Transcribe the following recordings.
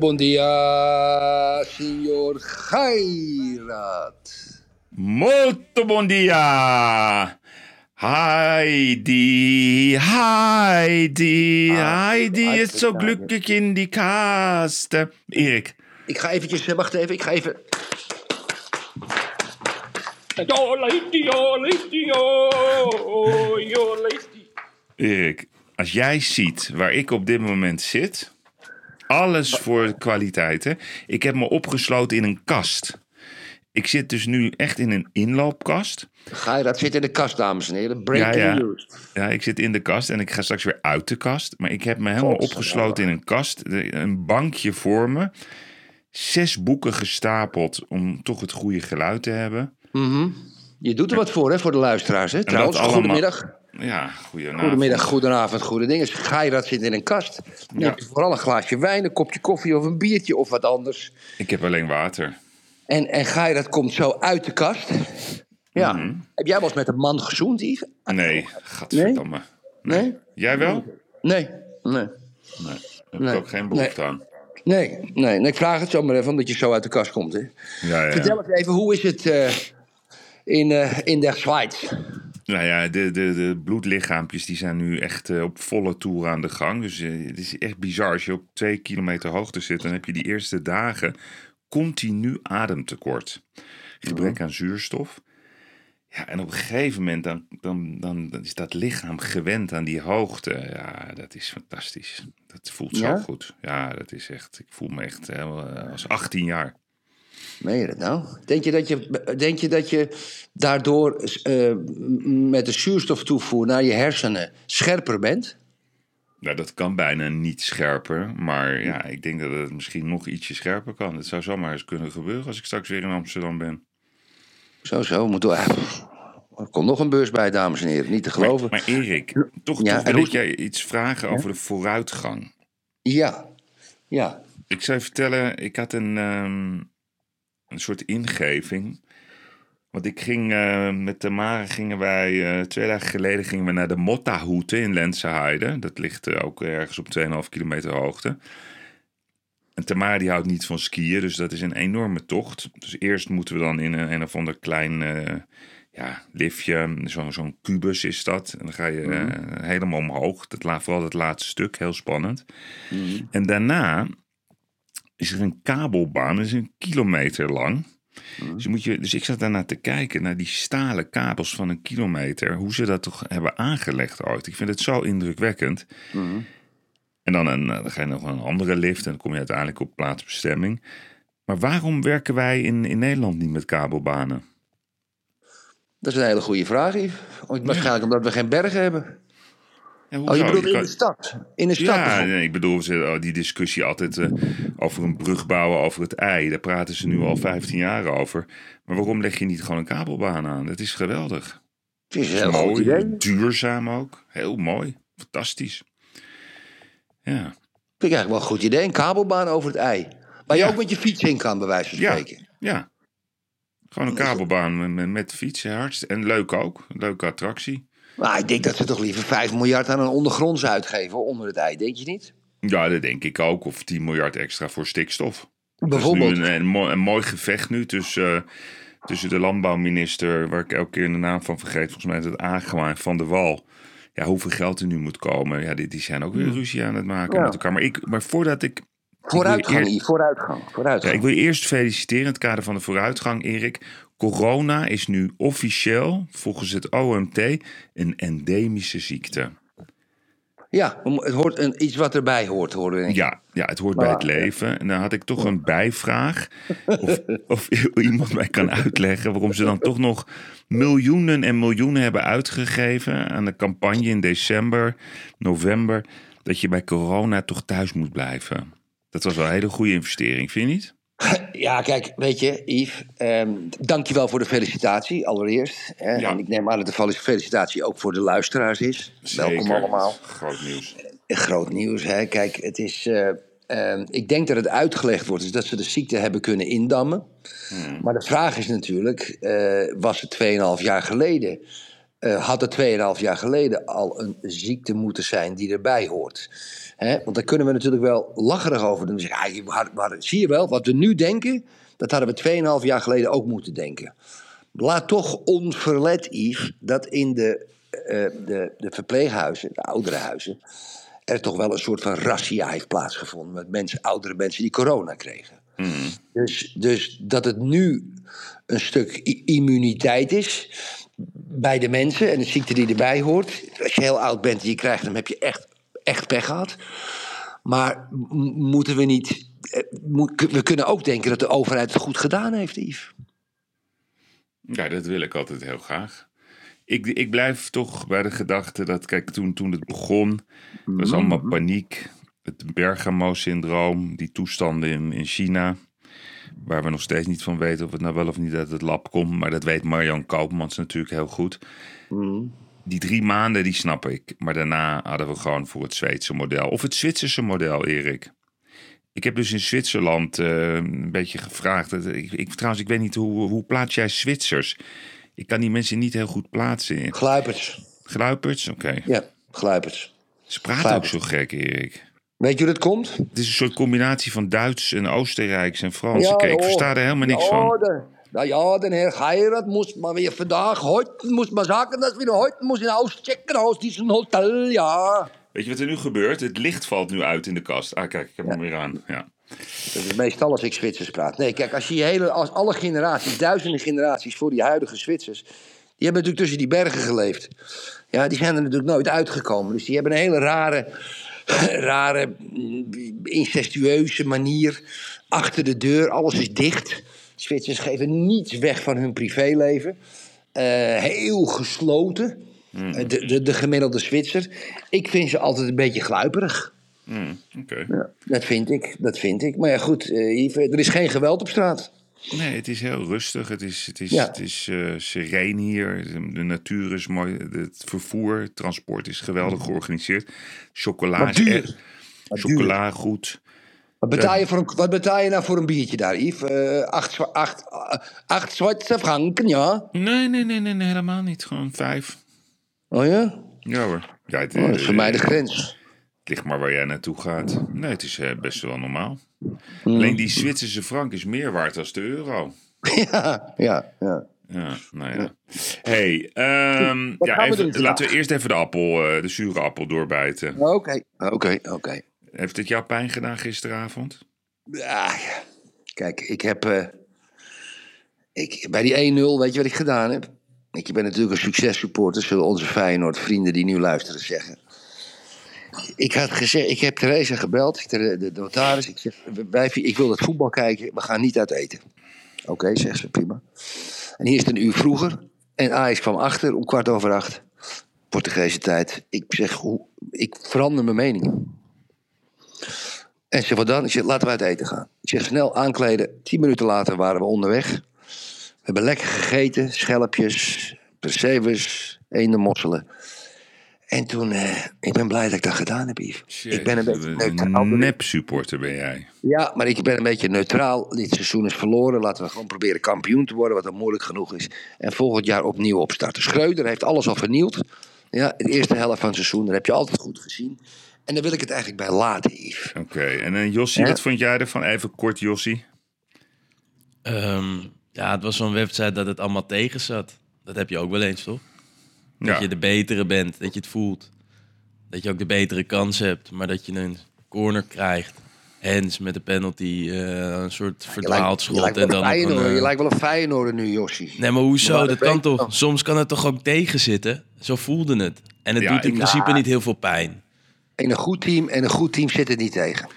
Bom dia, senhor Gairat. Molto bon dia! Heidi, Heidi, Heidi is zo gelukkig in die kast. Erik, Ik ga eventjes, eh, wacht even, ik ga even... Erik, als jij ziet waar ik op dit moment zit, alles voor de kwaliteiten. Ik heb me opgesloten in een kast. Ik zit dus nu echt in een inloopkast. Gairat zit in de kast, dames en heren. Ja, Breaking ja. news. Ja, ik zit in de kast en ik ga straks weer uit de kast. Maar ik heb me helemaal opgesloten in een kast. Een bankje voor me. Zes boeken gestapeld om toch het goede geluid te hebben. Je doet er wat voor, hè, voor de luisteraars, hè? Trouwens, allemaal- goedemiddag. Ja, goedenavond. Goedemiddag, goedenavond, goede dingen. Gairat zit in een kast. Dan Ja. heb je vooral een glaasje wijn, een kopje koffie of een biertje of wat anders. Ik heb alleen water. En, en Gairat komt zo uit de kast. Ja. Mhm. Heb jij wel eens met een man gezoend, Yves? Nee, gadverdamme. Nee? Jij wel? Nee, nee. Nee, daar heb Nee. ik ook geen behoefte aan. Nee, nee, nee, ik vraag het zo maar even, omdat je zo uit de kast komt. Hè. Ja, ja. Vertel eens even, hoe is het eh, in, eh in de Schweiz? Nou ja, de, de, de bloedlichaampjes die zijn nu echt eh, op volle toer aan de gang. Dus eh, het is echt bizar. Als je op twee kilometer hoogte zit, dan heb je die eerste dagen continu ademtekort. Gebrek aan zuurstof. Ja, en op een gegeven moment dan, dan, dan, dan is dat lichaam gewend aan die hoogte. Ja, dat is fantastisch. Dat voelt zo Ja? goed. Ja, dat is echt. Ik voel me echt eh, als 18 jaar. Meen je dat nou? Denk je dat je, denk je, dat je daardoor eh, met de zuurstoftoevoer naar je hersenen scherper bent? Nou, dat kan bijna niet scherper. Maar ja, ik denk dat het misschien nog ietsje scherper kan. Het zou zomaar eens kunnen gebeuren als ik straks weer in Amsterdam ben. Zo, zo. Moet wel, er komt nog een beurs bij, dames en heren. Niet te geloven. Maar, maar Erik, toch, Ja, toch wil hoe- ik jij iets vragen over de vooruitgang. Ja, ja. Ik zou je vertellen, ik had een, ehm, een soort ingeving. Want ik ging eh, met Tamara, gingen wij eh, twee dagen geleden gingen we naar de Mottahoete in Lenseheide. Dat ligt eh, ook ergens op 2,5 kilometer hoogte. En Tamara die houdt niet van skiën, dus dat is een enorme tocht. Dus eerst moeten we dan in een, een of ander klein ja, liftje, zo- zo'n kubus is dat. En dan ga je eh, helemaal omhoog. Dat, la- vooral het laatste stuk, heel spannend. En daarna is er een kabelbaan, is een kilometer lang. Dus, moet je, dus ik zat daarna te kijken naar die stalen kabels van een kilometer. Hoe ze dat toch hebben aangelegd ooit. Ik vind het zo indrukwekkend. En dan, een, eh, dan ga je nog een andere lift en dan kom je uiteindelijk op plaatsbestemming. Maar waarom werken wij in, in Nederland niet met kabelbanen? Dat is een hele goede vraag, Yves. Waarschijnlijk omdat we geen bergen hebben. Oh, je bedoelt in kan- de stad? In de stad Ja, bijvoorbeeld. nee, ik bedoel, ze- oh, die discussie altijd eh, over een brug bouwen over het ei. Daar praten ze nu al 15 jaar over. Maar waarom leg je niet gewoon een kabelbaan aan? Dat is geweldig. Het is heel goed mooi, idee. duurzaam ook. Heel mooi, fantastisch. Ja, Vind ik eigenlijk wel een goed idee. Een kabelbaan over het ei. Waar je ook met je fiets in kan, bij wijze van spreken. ja. Gewoon een kabelbaan met, met, fietsen, hartstikke. En leuk ook, leuke attractie. Maar ik denk dat ze toch liever 5 miljard aan een ondergronds uitgeven onder het ei, denk je niet? Ja, dat denk ik ook. Of 10 miljard extra voor stikstof. Dat is Bijvoorbeeld. nu een, een, mooi, een mooi gevecht nu tussen, eh, tussen de landbouwminister, waar ik elke keer de naam van vergeet, volgens mij is het en Van der Wal. Ja, hoeveel geld er nu moet komen. Ja, die, die zijn ook weer ruzie aan het maken Ja. met elkaar. Maar, ik, maar voordat ik... Vooruitgang, Yves, vooruitgang. ja, vooruitgang. ik wil je eerst feliciteren in het kader van de vooruitgang, Erik. Corona is nu officieel, volgens het OMT, een endemische ziekte. Ja, het hoort een, iets wat erbij hoort, hoorde ik. Ja, ja, het hoort bij het leven. En dan had ik toch een bijvraag. Of, of iemand mij kan uitleggen waarom ze dan toch nog miljoenen en miljoenen hebben uitgegeven aan de campagne in december, november. Dat je bij corona toch thuis moet blijven. Dat was wel een hele goede investering, vind je niet? Ja, kijk, weet je, Yves, um, dankjewel voor de felicitatie allereerst. Hè? Ja. En ik neem aan dat de felicitatie ook voor de luisteraars is. Zeker. Welkom allemaal. Groot nieuws. Uh, groot nieuws, hè. Kijk, het is... Uh, uh, ik denk dat het uitgelegd wordt, is dat ze de ziekte hebben kunnen indammen. Hmm. Maar de vraag is natuurlijk, eh, was het 2,5 jaar geleden... had het 2,5 jaar geleden al een ziekte moeten zijn die erbij hoort? Want daar kunnen we natuurlijk wel lacherig over doen. Zeggen, ja, maar, zie je wel, wat we nu denken, dat hadden we 2,5 jaar geleden ook moeten denken. Laat toch onverlet, Yves, dat in de, uh, de, de verpleeghuizen, de ouderenhuizen, er toch wel een soort van rassia heeft plaatsgevonden met mensen, oudere mensen die corona kregen. Hmm. Dus, dus dat het nu een stuk immuniteit is bij de mensen en de ziekte die erbij hoort. Als je heel oud bent en je krijgt hem, heb je echt echt pech gehad. Maar moeten we niet. Eh, we kunnen ook denken dat de overheid het goed gedaan heeft, Yves. Ja, dat wil ik altijd heel graag. Ik, ik blijf toch bij de gedachte dat, kijk, toen, toen het begon, was mhm. allemaal paniek. Het Bergamo-syndroom, die toestanden in, in China, waar we nog steeds niet van weten of het nou wel of niet uit het lab komt. Maar dat weet Marjan Koopmans natuurlijk heel goed. Mm die drie maanden, die snap ik. Maar daarna hadden we gewoon voor het Zweedse model. Of het Zwitserse model, Erik. Ik heb dus in Zwitserland uh, een beetje gevraagd. Ik, ik, trouwens, ik weet niet, hoe, hoe plaats jij Zwitsers? Ik kan die mensen niet heel goed plaatsen. Gluiperts. Gluiperts, oké. Ja, gluiperts. Ze praten ook zo gek, Erik. Weet je hoe dat komt? Het is een soort combinatie van Duits en Oostenrijks en Frans. Ja, ik, versta er helemaal niks van. Nou ja, de heer Geirat moest maar weer vandaag, heute, moest maar zeggen dat we heute moest in huis checken aus diesem hotel, ja. Weet je wat er nu gebeurt? Het licht valt nu uit in de kast. Ah, kijk, ik heb hem weer aan. Ja. Dat is meestal als ik Zwitsers praat. Nee, kijk, als je hele, als alle generaties, duizenden generaties voor die huidige Zwitsers, die hebben natuurlijk tussen die bergen geleefd. Ja, die zijn er natuurlijk nooit uitgekomen. Dus die hebben een hele rare, rare, incestueuze manier achter de deur. Alles is dicht. Zwitsers geven niets weg van hun privéleven. Uh, heel gesloten. Mm. De, de, de, gemiddelde Zwitser. Ik vind ze altijd een beetje gluiperig. Mm, ja, dat vind ik, dat vind ik. Maar ja, goed, uh, er is geen geweld op straat. Nee, het is heel rustig. Het is, het is, het is uh, sereen hier. De natuur is mooi. Het vervoer, het transport is geweldig georganiseerd. Chocola is Chocola goed. Wat betaal, je voor een, wat betaal je nou voor een biertje daar, Yves? Uh, acht, acht, acht Zwitserse franken, ja? Nee, nee, nee, nee, helemaal niet. Gewoon vijf. Oh ja? Ja hoor. Ja, het, oh, dat is voor mij de grens. Het ligt maar waar jij naartoe gaat. Nee, het is uh, best wel normaal. Hmm. Alleen die Zwitserse frank is meer waard dan de euro. ja, ja, ja. Ja, nou ja. hey, um, ja, even, laten we eerst even de appel, uh, de zure appel doorbijten. Oké, oké, oké. Heeft het jou pijn gedaan gisteravond? Ja, kijk, ik heb. Uh, ik, bij die 1-0, weet je wat ik gedaan heb? Ik ben natuurlijk een successupporter, zullen onze Feyenoord vrienden die nu luisteren zeggen. Ik, had gezegd, ik heb Theresa gebeld, de, de notaris. Ik zeg, ik wil het voetbal kijken, we gaan niet uit eten. Oké, zegt ze, prima. En hier is het een uur vroeger. En Ajax kwam achter om kwart over acht. Portugese tijd. Ik zeg, hoe, ik verander mijn mening. En ze zei, wat dan? Ik zeg, laten we uit eten gaan. Ik zeg, snel aankleden. Tien minuten later waren we onderweg. We hebben lekker gegeten. Schelpjes, percevers, mosselen. En toen, eh, ik ben blij dat ik dat gedaan heb, Yves. ik ben een beetje neutraal. Een nep-supporter ben jij. Ja, maar ik ben een beetje neutraal. Dit seizoen is verloren. Laten we gewoon proberen kampioen te worden, wat dan moeilijk genoeg is. En volgend jaar opnieuw opstarten. Schreuder heeft alles al vernield. Ja, de eerste helft van het seizoen, dat heb je altijd goed gezien. En daar wil ik het eigenlijk bij laten, Yves. Oké, en uh, Jossie, wat vond jij ervan? Even kort, Jossie. Um, ja, het was zo'n website dat het allemaal tegen zat. Dat heb je ook wel eens, toch? Dat je de betere bent, dat je het voelt. Dat je ook de betere kans hebt, maar dat je een corner krijgt. Hens met de penalty, uh, een soort verdwaald schot. Je, en dan een, uh... je lijkt wel een Feyenoord nu, Jossie. Nee, maar hoezo? Maar dat, dat kan toch? Soms kan het toch ook tegen zitten? Zo voelde het. En het doet in principe niet heel veel pijn. In een goed team en een goed team zit het niet tegen.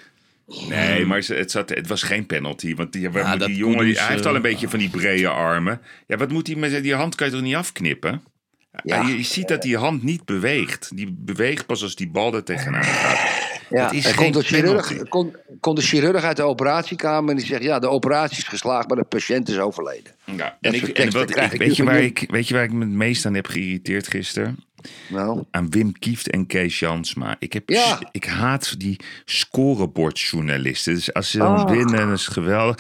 Nee, maar het, zat, het was geen penalty. Want die, Ja, die jongen, hij heeft al een eh, beetje van die brede armen. Ja, wat moet hij met die hand? Kan je toch niet afknippen? Ja. Ja. Je, je ziet dat die hand niet beweegt. Die beweegt pas als die bal er tegenaan gaat. Ja, Het is geen komt de, chirurg, kon, kon de chirurg uit de operatiekamer en die zegt: Ja, de operatie is geslaagd, maar de patiënt is overleden. Ja, en ik, en teksten wat, krijg ik, weet, je waar ik, weet je waar ik me het meest aan heb geïrriteerd gisteren? Nou, Aan Wim Kieft en Kees Jansma. Ik, heb, Ja. ik haat die scorebordjournalisten. Dus als ze dan Ah. winnen, dan is het geweldig.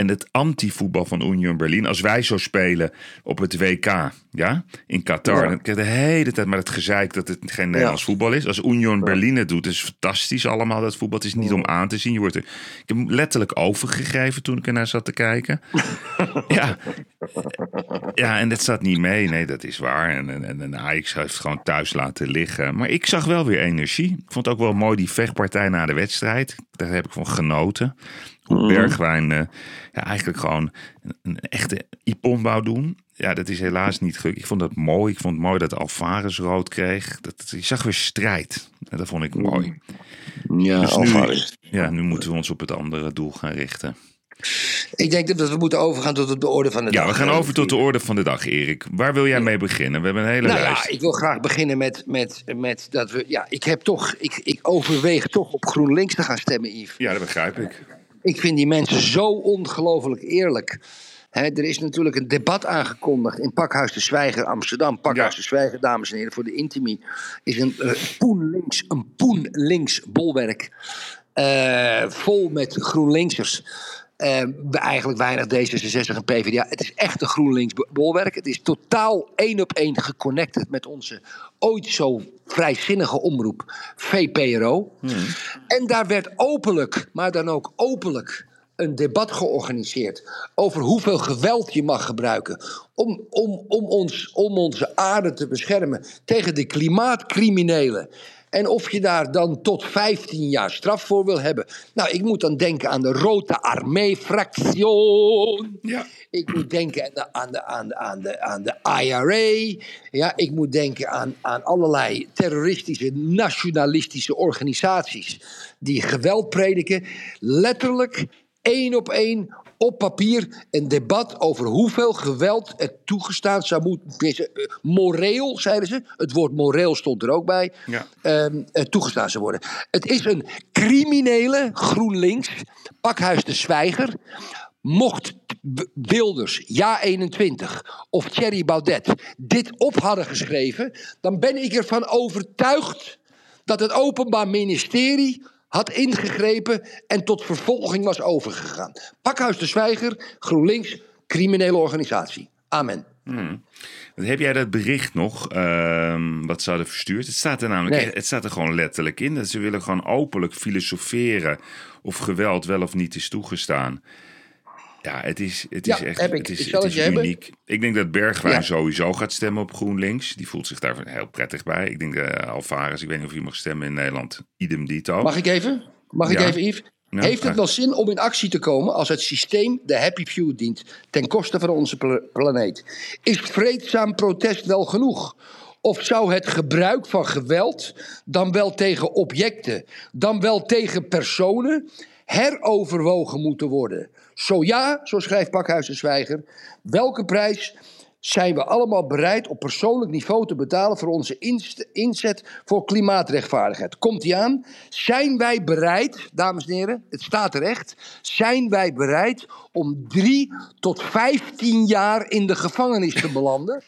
En het anti-voetbal van Union Berlin. Als wij zo spelen op het WK, ja, in Qatar. Ja. Dan krijg je de hele tijd maar het gezeik dat het geen Nederlands voetbal is. Als Union Berlin het doet, is het fantastisch allemaal. Dat voetbal Het is niet om aan te zien. Je wordt er, ik heb hem letterlijk overgegeven toen ik ernaar zat te kijken. ja. ja, en dat zat niet mee. Nee, dat is waar. En, en, en, en Ajax heeft gewoon thuis laten liggen. Maar ik zag wel weer energie. Ik vond ook wel mooi die vechtpartij na de wedstrijd. Daar heb ik van genoten. Hoe Bergwijn eh, ja, eigenlijk gewoon een, een echte Ipon wou doen. Ja, dat is helaas niet gelukt. Ik vond dat mooi. Ik vond het mooi dat Alvarez rood kreeg. Dat, je zag weer strijd. En dat vond ik mooi. ja, Dus nu, ja, nu moeten we ons op het andere doel gaan richten. Ik denk dat we moeten overgaan tot de orde van de dag. Ja, we gaan over tot de orde van de dag, Erik. Waar wil jij mee beginnen? We hebben een hele Nou lijst. ja, ik wil graag beginnen met, met, met dat we. Ja, ik heb toch. Ik, ik overweeg toch op GroenLinks te gaan stemmen, Yves. Ja, dat begrijp ik. Ik vind die mensen zo ongelooflijk eerlijk. Er is natuurlijk een debat aangekondigd in Pakhuis de Zwijger Amsterdam. Pakhuis Ja. de Zwijger, dames en heren, voor de Intimi. Is een eh, poen links, een poen links bolwerk. eh, vol met GroenLinksers. Eh, eigenlijk weinig D66 en PvdA. Het is echt een GroenLinks bo- bolwerk. Het is totaal één op één geconnected met onze ooit zo vrijzinnige omroep VPRO. En daar werd openlijk, maar dan ook openlijk, een debat georganiseerd over hoeveel geweld je mag gebruiken om, om, om, ons, om onze aarde te beschermen tegen de klimaatcriminelen. En of je daar dan tot 15 jaar straf voor wil hebben. Nou, ik moet dan denken aan de Rode Armee-fractie. Ja. Ik moet denken aan de, aan de, aan de, aan de, aan de IRA. Ja, ik moet denken aan, aan allerlei terroristische, nationalistische organisaties die geweld prediken. Letterlijk één op één op papier een debat over hoeveel geweld er toegestaan zou moeten. eh, Moreel, zeiden ze. Het woord moreel stond er ook bij. Ja. ehm, eh, toegestaan zou worden. Het is een criminele GroenLinks, Pakhuis de Zwijger. Mocht Wilders, Ja 21 of Thierry Baudet dit op hadden geschreven, dan ben ik ervan overtuigd dat het Openbaar Ministerie had ingegrepen en tot vervolging was overgegaan. Pakhuis de Zwijger, GroenLinks, criminele organisatie. Amen. Heb jij dat bericht nog, ehm, wat ze hadden verstuurd? Het staat er namelijk, Nee. het staat er gewoon letterlijk in. Dat ze willen gewoon openlijk filosoferen of geweld wel of niet is toegestaan. Ja, het is, het Ja, is echt heb ik. het is, Ik zal het het is je hebben. uniek. Ik denk dat Bergwijn Ja. sowieso gaat stemmen op GroenLinks. Die voelt zich daar heel prettig bij. Ik denk uh, Alvarez, ik weet niet of hij mag stemmen in Nederland. Idem dito. Mag ik even? Mag ik even, Yves? Ja, Heeft het wel zin om in actie te komen als het systeem de happy few dient ten koste van onze pla- planeet? Is vreedzaam protest wel genoeg? Of zou het gebruik van geweld, dan wel tegen objecten, dan wel tegen personen, heroverwogen moeten worden? Zo ja, zo schrijft Pakhuis de Zwijger, welke prijs zijn we allemaal bereid op persoonlijk niveau te betalen voor onze inzet voor klimaatrechtvaardigheid. Komt die aan? Zijn wij bereid, dames en heren, het staat er echt, zijn wij bereid om drie tot vijftien jaar in de gevangenis te belanden?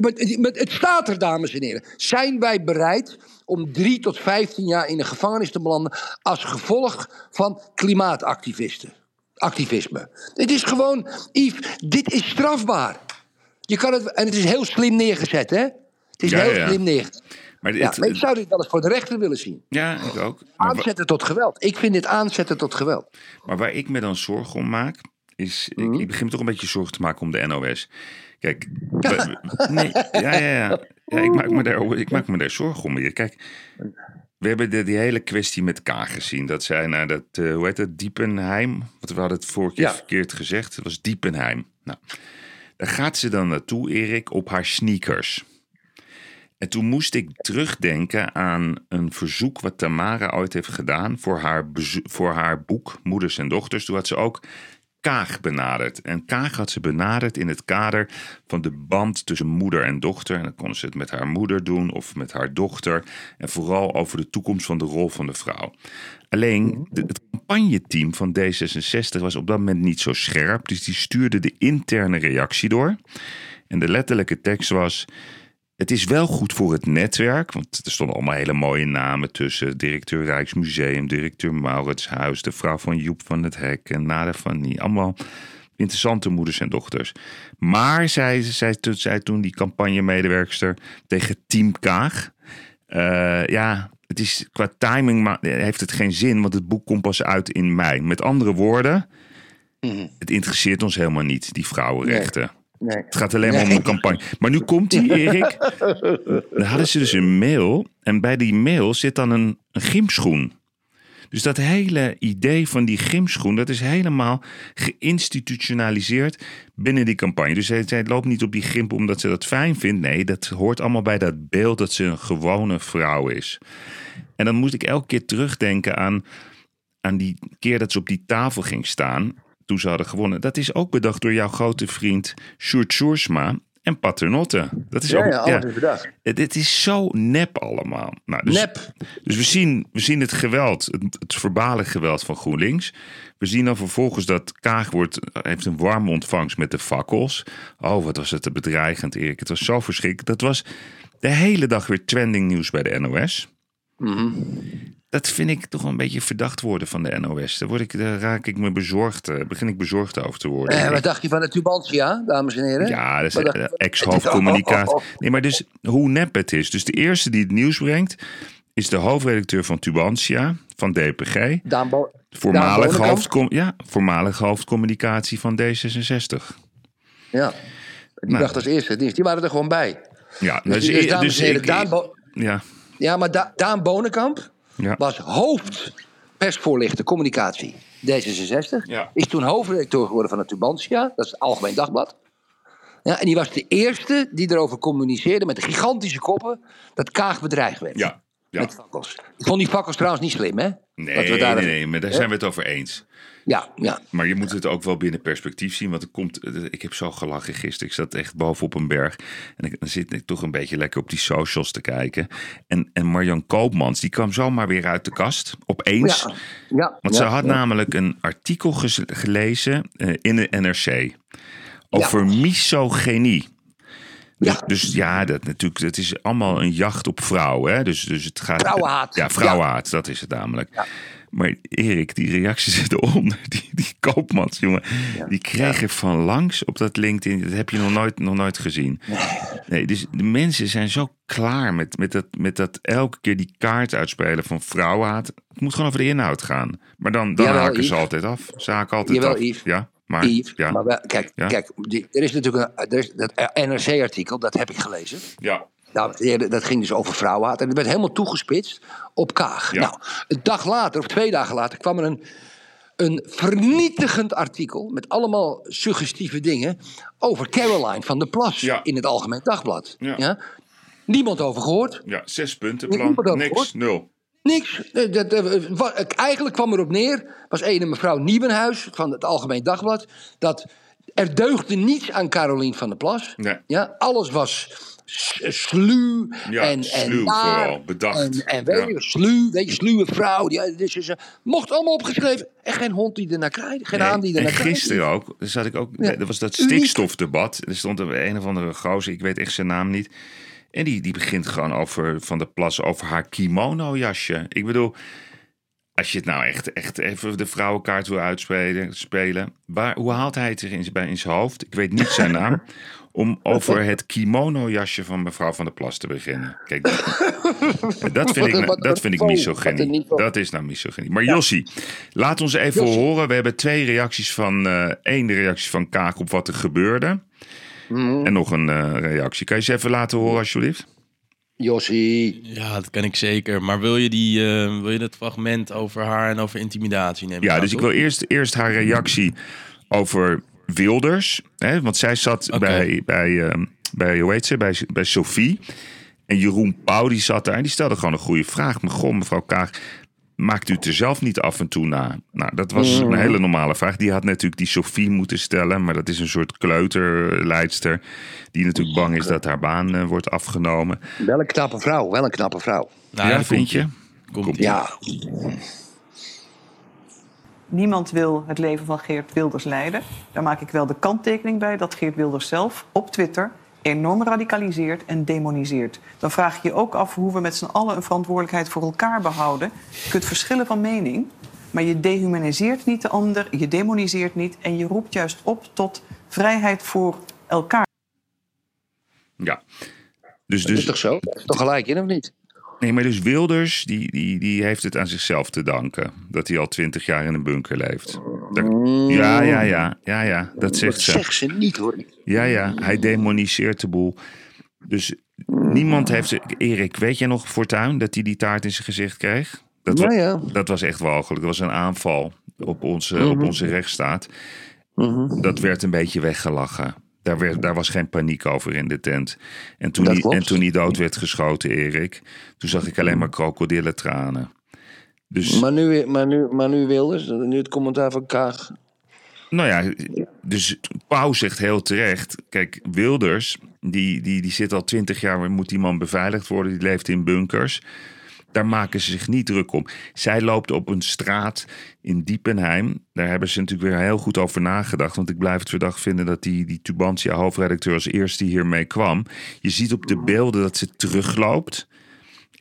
Maar het staat er, dames en heren. Zijn wij bereid om drie tot vijftien jaar in de gevangenis te belanden als gevolg van klimaatactivisten? Activisme. Het is gewoon, Yves, dit is strafbaar. Je kan het, en het is heel slim neergezet, hè? Het is Ja, heel ja. slim neergezet. Maar Ja, maar ik zou dit wel eens voor de rechter willen zien. ja, ik ook. Maar, Aanzetten tot geweld. Ik vind dit aanzetten tot geweld. maar waar ik me dan zorgen om maak, is... Mhm. Ik, ik begin me toch een beetje zorgen te maken om de NOS. Kijk, nee, ja, ja, ja. ja ik, maak me daar, ik maak me daar zorgen om. Kijk, we hebben de, die hele kwestie met K gezien. Dat zij naar dat, eh, hoe heet het, Diepenheim. Want we hadden het vorige keer Ja. verkeerd gezegd. Het was Diepenheim. Nou, daar gaat ze dan naartoe, Erik, op haar sneakers. En toen moest ik terugdenken aan een verzoek wat Tamara ooit heeft gedaan voor haar, voor haar boek Moeders en Dochters. Toen had ze ook Kaag benaderd. En Kaag had ze benaderd in het kader van de band tussen moeder en dochter. En dan kon ze het met haar moeder doen of met haar dochter. En vooral over de toekomst van de rol van de vrouw. Alleen de- het campagneteam van D66 was op dat moment niet zo scherp. Dus die stuurde de interne reactie door. En de letterlijke tekst was. Het is wel goed voor het netwerk, want er stonden allemaal hele mooie namen tussen. Directeur Rijksmuseum, directeur Mauritshuis, de vrouw van Joep van het Hek en Nada van Nie. Allemaal interessante moeders en dochters. Maar, zei, zei, zei, toen die campagnemedewerkster tegen Team Kaag... eh, ja, het is qua timing maar heeft het geen zin, want het boek komt pas uit in mei. Met andere woorden, het interesseert ons helemaal niet, die vrouwenrechten. Nee. Het gaat alleen maar om een campagne. Maar nu komt die, Erik. Dan hadden ze dus een mail. En bij die mail zit dan een, een gymschoen. Dus dat hele idee van die gymschoen, dat is helemaal geïnstitutionaliseerd binnen die campagne. Dus zij, zij loopt niet op die gymp omdat ze dat fijn vindt. Nee, dat hoort allemaal bij dat beeld dat ze een gewone vrouw is. En dan moest ik elke keer terugdenken aan, aan die keer dat ze op die tafel ging staan. Toen ze hadden gewonnen. Dat is ook bedacht door jouw grote vriend Sjoerd Sjoersma en Paternotte. Dat is Ja, ook, ja, is bedacht. het, het is zo nep allemaal. Nou, dus, Nep. Dus we zien, we zien het geweld, het, het verbale geweld van GroenLinks. We zien dan vervolgens dat Kaag wordt, heeft een warme ontvangst met de fakkels. Oh, wat was het te bedreigend, Erik. Het was zo verschrikkelijk. Dat was de hele dag weer trending nieuws bij de NOS. Mhm. Dat vind ik toch een beetje verdacht worden van de NOS. Daar, word ik, daar raak ik me bezorgd, eh, begin ik bezorgd over te worden. Eh, wat dacht je van de Tubantia, dames en heren? Ja, dat is eh, je van- ex-hoofdcommunicatie. Nee, maar dus hoe nep het is. Dus de eerste die het nieuws brengt is de hoofdredacteur van Tubantia, van DPG. Daan Bo- Voormalig, hoofdcom ja, voormalig hoofdcommunicatie van D66. Ja. Die Nou. dacht als eerste nieuws. Die waren er gewoon bij. Ja, Dus, dus, dus, dames dus ik- Daan Bo- ja, ja, maar Da- Daan Bonenkamp ja. was hoofd persvoorlichter communicatie D66. Ja. Is toen hoofdredacteur geworden van het Tubantia. Dat is het Algemeen Dagblad. Ja, en die was de eerste die erover communiceerde met de gigantische koppen dat Kaag bedreigd werd. ja, ja. Met fakkels. Ik vond die fakkels trouwens niet slim, hè? Nee, Dat we daar- nee, nee, maar daar zijn we het over eens. Ja, ja. Maar je moet het ook wel binnen perspectief zien. Want er komt, ik heb zo gelachen gisteren. Ik zat echt bovenop een berg. En ik, dan zit ik toch een beetje lekker op die socials te kijken. En, en Marjan Koopmans, die kwam zomaar weer uit de kast. Opeens. Ja, ja, Want ja, ze had ja. namelijk een artikel gelezen eh, in de NRC. Over misogynie. Dus Ja. dus ja, dat, natuurlijk, dat is allemaal een jacht op vrouwen. Hè? Dus, dus het gaat. Vrouwenhaat. Ja, vrouwenhaat, dat is het namelijk. Maar Erik, die reacties eronder, die, die koopmans, jongen, die kregen van langs op dat LinkedIn. Dat heb je nog nooit, nog nooit gezien. Nee, dus de mensen zijn zo klaar met, met, dat, met dat elke keer die kaart uitspelen van vrouwenhaat. Het moet gewoon over de inhoud gaan. Maar dan, dan Jawel, haken ze Yves. altijd af. Ze haken altijd Jawel, af. Yves. Ja, maar, Yves, ja, maar wel- kijk, Ja. kijk die, er is natuurlijk een, er is, dat NRC-artikel, dat heb ik gelezen. ja, heren, dat ging dus over vrouwenhaat. En dat werd helemaal toegespitst op Kaag. Ja. Nou, een dag later, of twee dagen later, kwam er een, een vernietigend artikel... met allemaal suggestieve dingen over Caroline van der Plas... Ja. in het Algemeen Dagblad. Ja. Niemand over gehoord. ja, zes het ook niks, gehoord. nul. Niks. Eh, dat, eh, Eigenlijk kwam erop neer, was ene mevrouw Nieuwenhuis van het Algemeen Dagblad, dat er deugde niets aan Carolien van der Plas. Nee. Ja, alles was sluw Ja, en, naar vooral, bedacht. En, en weet Ja. je, sluw, weet je, sluwe vrouw. Die, dus ze mocht allemaal opgeschreven. En geen hond die er naar krijgt, geen haan die er en naar krijgt. gisteren ook, zat ik ook, Ja. er was dat stikstofdebat. Er stond er een of andere gozer, ik weet echt zijn naam niet. En die, die begint gewoon over Van de Plas, over haar kimono-jasje. Ik bedoel, als je het nou echt, echt even de vrouwenkaart wil uitspelen, spelen, waar, hoe haalt hij het er in, bij in zijn hoofd? Ik weet niet zijn naam. Om over het kimono-jasje van mevrouw Van der Plas te beginnen. Kijk, dat, vind ik, dat vind ik misogynie. Dat is nou misogynie. Maar Jossie, laat ons even horen. We hebben twee reacties van... eh één reactie van Kaak op wat er gebeurde. Mhm. En nog een eh, reactie. Kan je ze even laten horen alsjeblieft? Jossie. Ja, dat kan ik zeker. Maar wil je, die, eh, wil je dat fragment over haar en over intimidatie nemen? Ja, dus ik wil eerst, eerst haar reactie over Wilders. Hè, want zij zat bij, bij, ehm, bij, hoe heet ze? Bij, bij Sophie. En Jeroen Pauw die zat daar en die stelde gewoon een goede vraag. Maar goh, mevrouw Kaag, maakt u het er zelf niet af en toe na? Nou, dat was een hele normale vraag. Die had natuurlijk die Sophie moeten stellen. Maar dat is een soort kleuterleidster. Die natuurlijk bang is dat haar baan eh, wordt afgenomen. Wel een knappe vrouw, wel een knappe vrouw. Nou, ja, dat vind je? Komt Ja, Niemand wil het leven van Geert Wilders leiden. Daar maak ik wel de kanttekening bij dat Geert Wilders zelf op Twitter enorm radicaliseert en demoniseert. Dan vraag je je ook af hoe we met z'n allen een verantwoordelijkheid voor elkaar behouden. Je kunt verschillen van mening, maar je dehumaniseert niet de ander, je demoniseert niet en je roept juist op tot vrijheid voor elkaar. Ja. Dus, dat is dus, toch zo? Dat is toch gelijk in of niet? nee, maar dus Wilders, die, die, die heeft het aan zichzelf te danken. Dat hij al twintig jaar in een bunker leeft. Daar- ja, ja, ja, ja, ja, dat zegt Dat ze. zegt ze niet hoor. Ja, ja, hij demoniseert de boel. Dus niemand heeft... ze- Erik, weet jij nog Fortuyn dat hij die taart in zijn gezicht kreeg? Dat, Ja, wa- ja. dat was echt walgelijk. Dat was een aanval op onze, Mhm. op onze rechtsstaat. Dat werd een beetje weggelachen. Daar, werd, daar was geen paniek over in de tent. En toen, Dat hij, en toen hij dood werd geschoten, Erik... toen zag ik alleen maar krokodillentranen. Dus... Maar nu, maar, nu, maar nu Wilders, nu het commentaar van Kaag. Nou ja, dus Pauw zegt heel terecht. Kijk, Wilders, die, die, die zit al twintig jaar, moet die man beveiligd worden. Die leeft in bunkers. Daar maken ze zich niet druk om. Zij loopt op een straat in Diepenheim. Daar hebben ze natuurlijk weer heel goed over nagedacht. Want ik blijf het verdacht vinden dat die, die Tubantia hoofdredacteur als eerste hiermee kwam. Je ziet op de beelden dat ze terugloopt.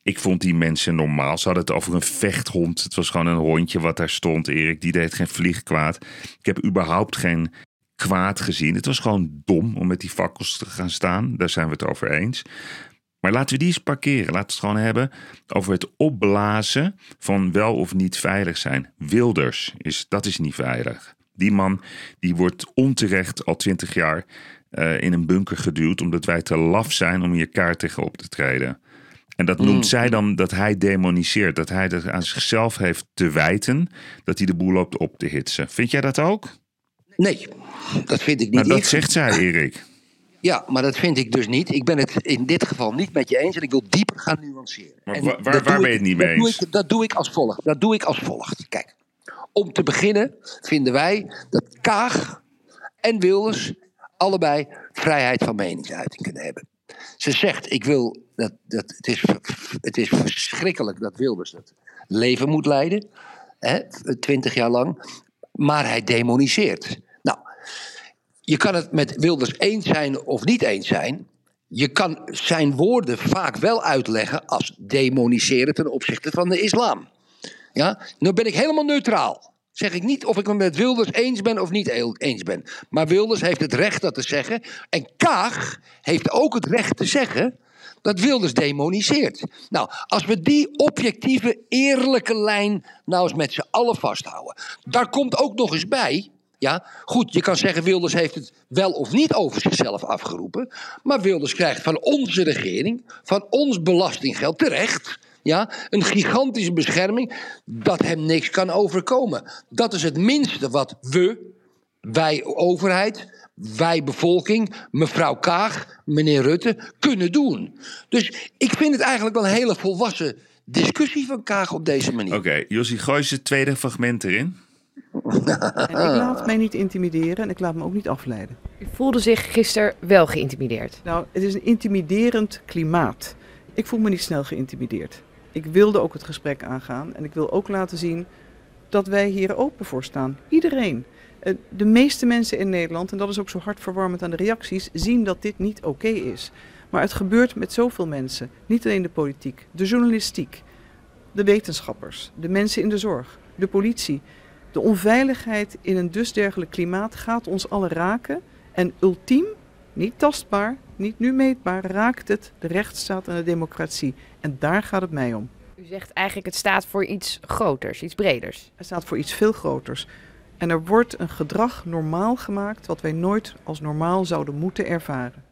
Ik vond die mensen normaal. Ze hadden het over een vechthond. Het was gewoon een hondje wat daar stond, Erik. Die deed geen vlieg kwaad. Ik heb überhaupt geen kwaad gezien. Het was gewoon dom om met die fakkels te gaan staan. Daar zijn we het over eens. Maar laten we die eens parkeren. Laten we het gewoon hebben over het opblazen van wel of niet veilig zijn. Wilders, is, dat is niet veilig. Die man die wordt onterecht al twintig jaar eh, in een bunker geduwd... omdat wij te laf zijn om hier kaart tegen op te treden. En dat noemt zij dan dat hij demoniseert. Dat hij het aan zichzelf heeft te wijten dat hij de boel loopt op te hitsen. Vind jij dat ook? Nee, dat vind ik niet. Nou, dat zegt zij, Erik. Ja, maar dat vind ik dus niet. Ik ben het in dit geval niet met je eens en ik wil dieper gaan nuanceren. Maar waar- waar ben je het niet mee eens? ik- dat doe ik als volgt. Dat doe ik als volgt. Kijk, om te beginnen vinden wij dat Kaag en Wilders allebei vrijheid van meningsuiting kunnen hebben. Ze zegt, ik wil dat, dat het, is, het is verschrikkelijk dat Wilders dat leven moet leiden, twintig jaar lang, maar hij demoniseert. Nou, je kan het met Wilders eens zijn of niet eens zijn. Je kan zijn woorden vaak wel uitleggen als demoniseren ten opzichte van de islam. Ja, nu ben ik helemaal neutraal. Zeg ik niet of ik het met Wilders eens ben of niet eens ben. Maar Wilders heeft het recht dat te zeggen. En Kaag heeft ook het recht te zeggen dat Wilders demoniseert. Nou, als we die objectieve, eerlijke lijn nou eens met z'n allen vasthouden. Daar komt ook nog eens bij. Ja, goed, je kan zeggen Wilders heeft het wel of niet over zichzelf afgeroepen. Maar Wilders krijgt van onze regering, van ons belastinggeld terecht. Ja, een gigantische bescherming dat hem niks kan overkomen. Dat is het minste wat we, wij overheid, wij bevolking, mevrouw Kaag, meneer Rutte kunnen doen. Dus ik vind het eigenlijk wel een hele volwassen discussie van Kaag op deze manier. Oké, Jossie, gooi eens het tweede fragment erin. En ik laat mij niet intimideren en ik laat me ook niet afleiden. U voelde zich gisteren wel geïntimideerd. Nou, het is een intimiderend klimaat. Ik voel me niet snel geïntimideerd. Ik wilde ook het gesprek aangaan en ik wil ook laten zien dat wij hier open voor staan. Iedereen. Eh, De meeste mensen in Nederland, en dat is ook zo hartverwarmend aan de reacties, zien dat dit niet oké is. Maar het gebeurt met zoveel mensen. Niet alleen de politiek, de journalistiek, de wetenschappers, de mensen in de zorg, de politie. De onveiligheid in een dusdergelijk klimaat gaat ons allen raken. En ultiem, niet tastbaar, niet nu meetbaar, raakt het de rechtsstaat en de democratie. En daar gaat het mij om. U zegt eigenlijk het staat voor iets groters, iets breders. Het staat voor iets veel groters. En er wordt een gedrag normaal gemaakt wat wij nooit als normaal zouden moeten ervaren.